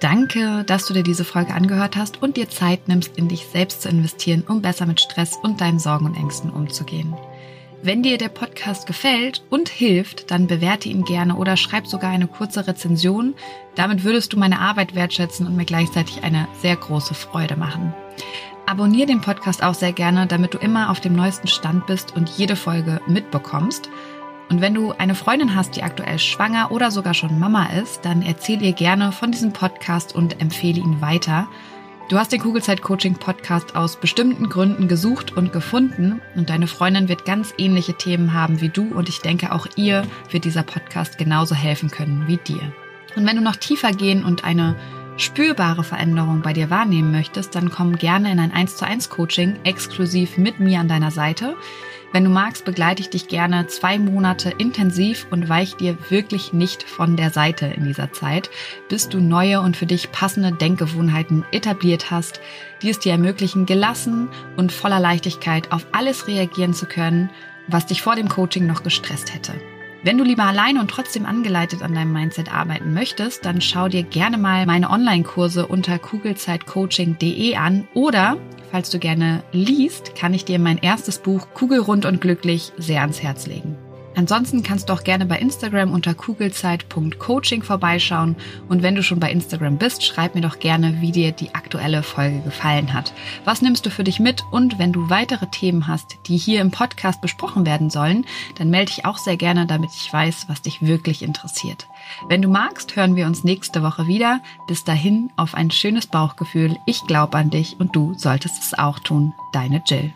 Danke, dass du dir diese Folge angehört hast und dir Zeit nimmst, in dich selbst zu investieren, um besser mit Stress und deinen Sorgen und Ängsten umzugehen. Wenn dir der Podcast gefällt und hilft, dann bewerte ihn gerne oder schreib sogar eine kurze Rezension. Damit würdest du meine Arbeit wertschätzen und mir gleichzeitig eine sehr große Freude machen. Abonnier den Podcast auch sehr gerne, damit du immer auf dem neuesten Stand bist und jede Folge mitbekommst. Und wenn du eine Freundin hast, die aktuell schwanger oder sogar schon Mama ist, dann erzähl ihr gerne von diesem Podcast und empfehle ihn weiter. Du hast den Kugelzeit Coaching Podcast aus bestimmten Gründen gesucht und gefunden und deine Freundin wird ganz ähnliche Themen haben wie du und ich denke auch ihr wird dieser Podcast genauso helfen können wie dir. Und wenn du noch tiefer gehen und eine spürbare Veränderung bei dir wahrnehmen möchtest, dann komm gerne in ein 1 zu 1 Coaching exklusiv mit mir an deiner Seite. Wenn du magst, begleite ich dich gerne zwei Monate intensiv und weich dir wirklich nicht von der Seite in dieser Zeit, bis du neue und für dich passende Denkgewohnheiten etabliert hast, die es dir ermöglichen, gelassen und voller Leichtigkeit auf alles reagieren zu können, was dich vor dem Coaching noch gestresst hätte. Wenn du lieber alleine und trotzdem angeleitet an deinem Mindset arbeiten möchtest, dann schau dir gerne mal meine Online-Kurse unter kugelzeitcoaching.de an oder falls du gerne liest, kann ich dir mein erstes Buch Kugelrund und glücklich sehr ans Herz legen. Ansonsten kannst du auch gerne bei Instagram unter kugelzeit.coaching vorbeischauen und wenn du schon bei Instagram bist, schreib mir doch gerne, wie dir die aktuelle Folge gefallen hat. Was nimmst du für dich mit und wenn du weitere Themen hast, die hier im Podcast besprochen werden sollen, dann melde dich auch sehr gerne, damit ich weiß, was dich wirklich interessiert. Wenn du magst, hören wir uns nächste Woche wieder. Bis dahin auf ein schönes Bauchgefühl. Ich glaube an dich und du solltest es auch tun. Deine Jill.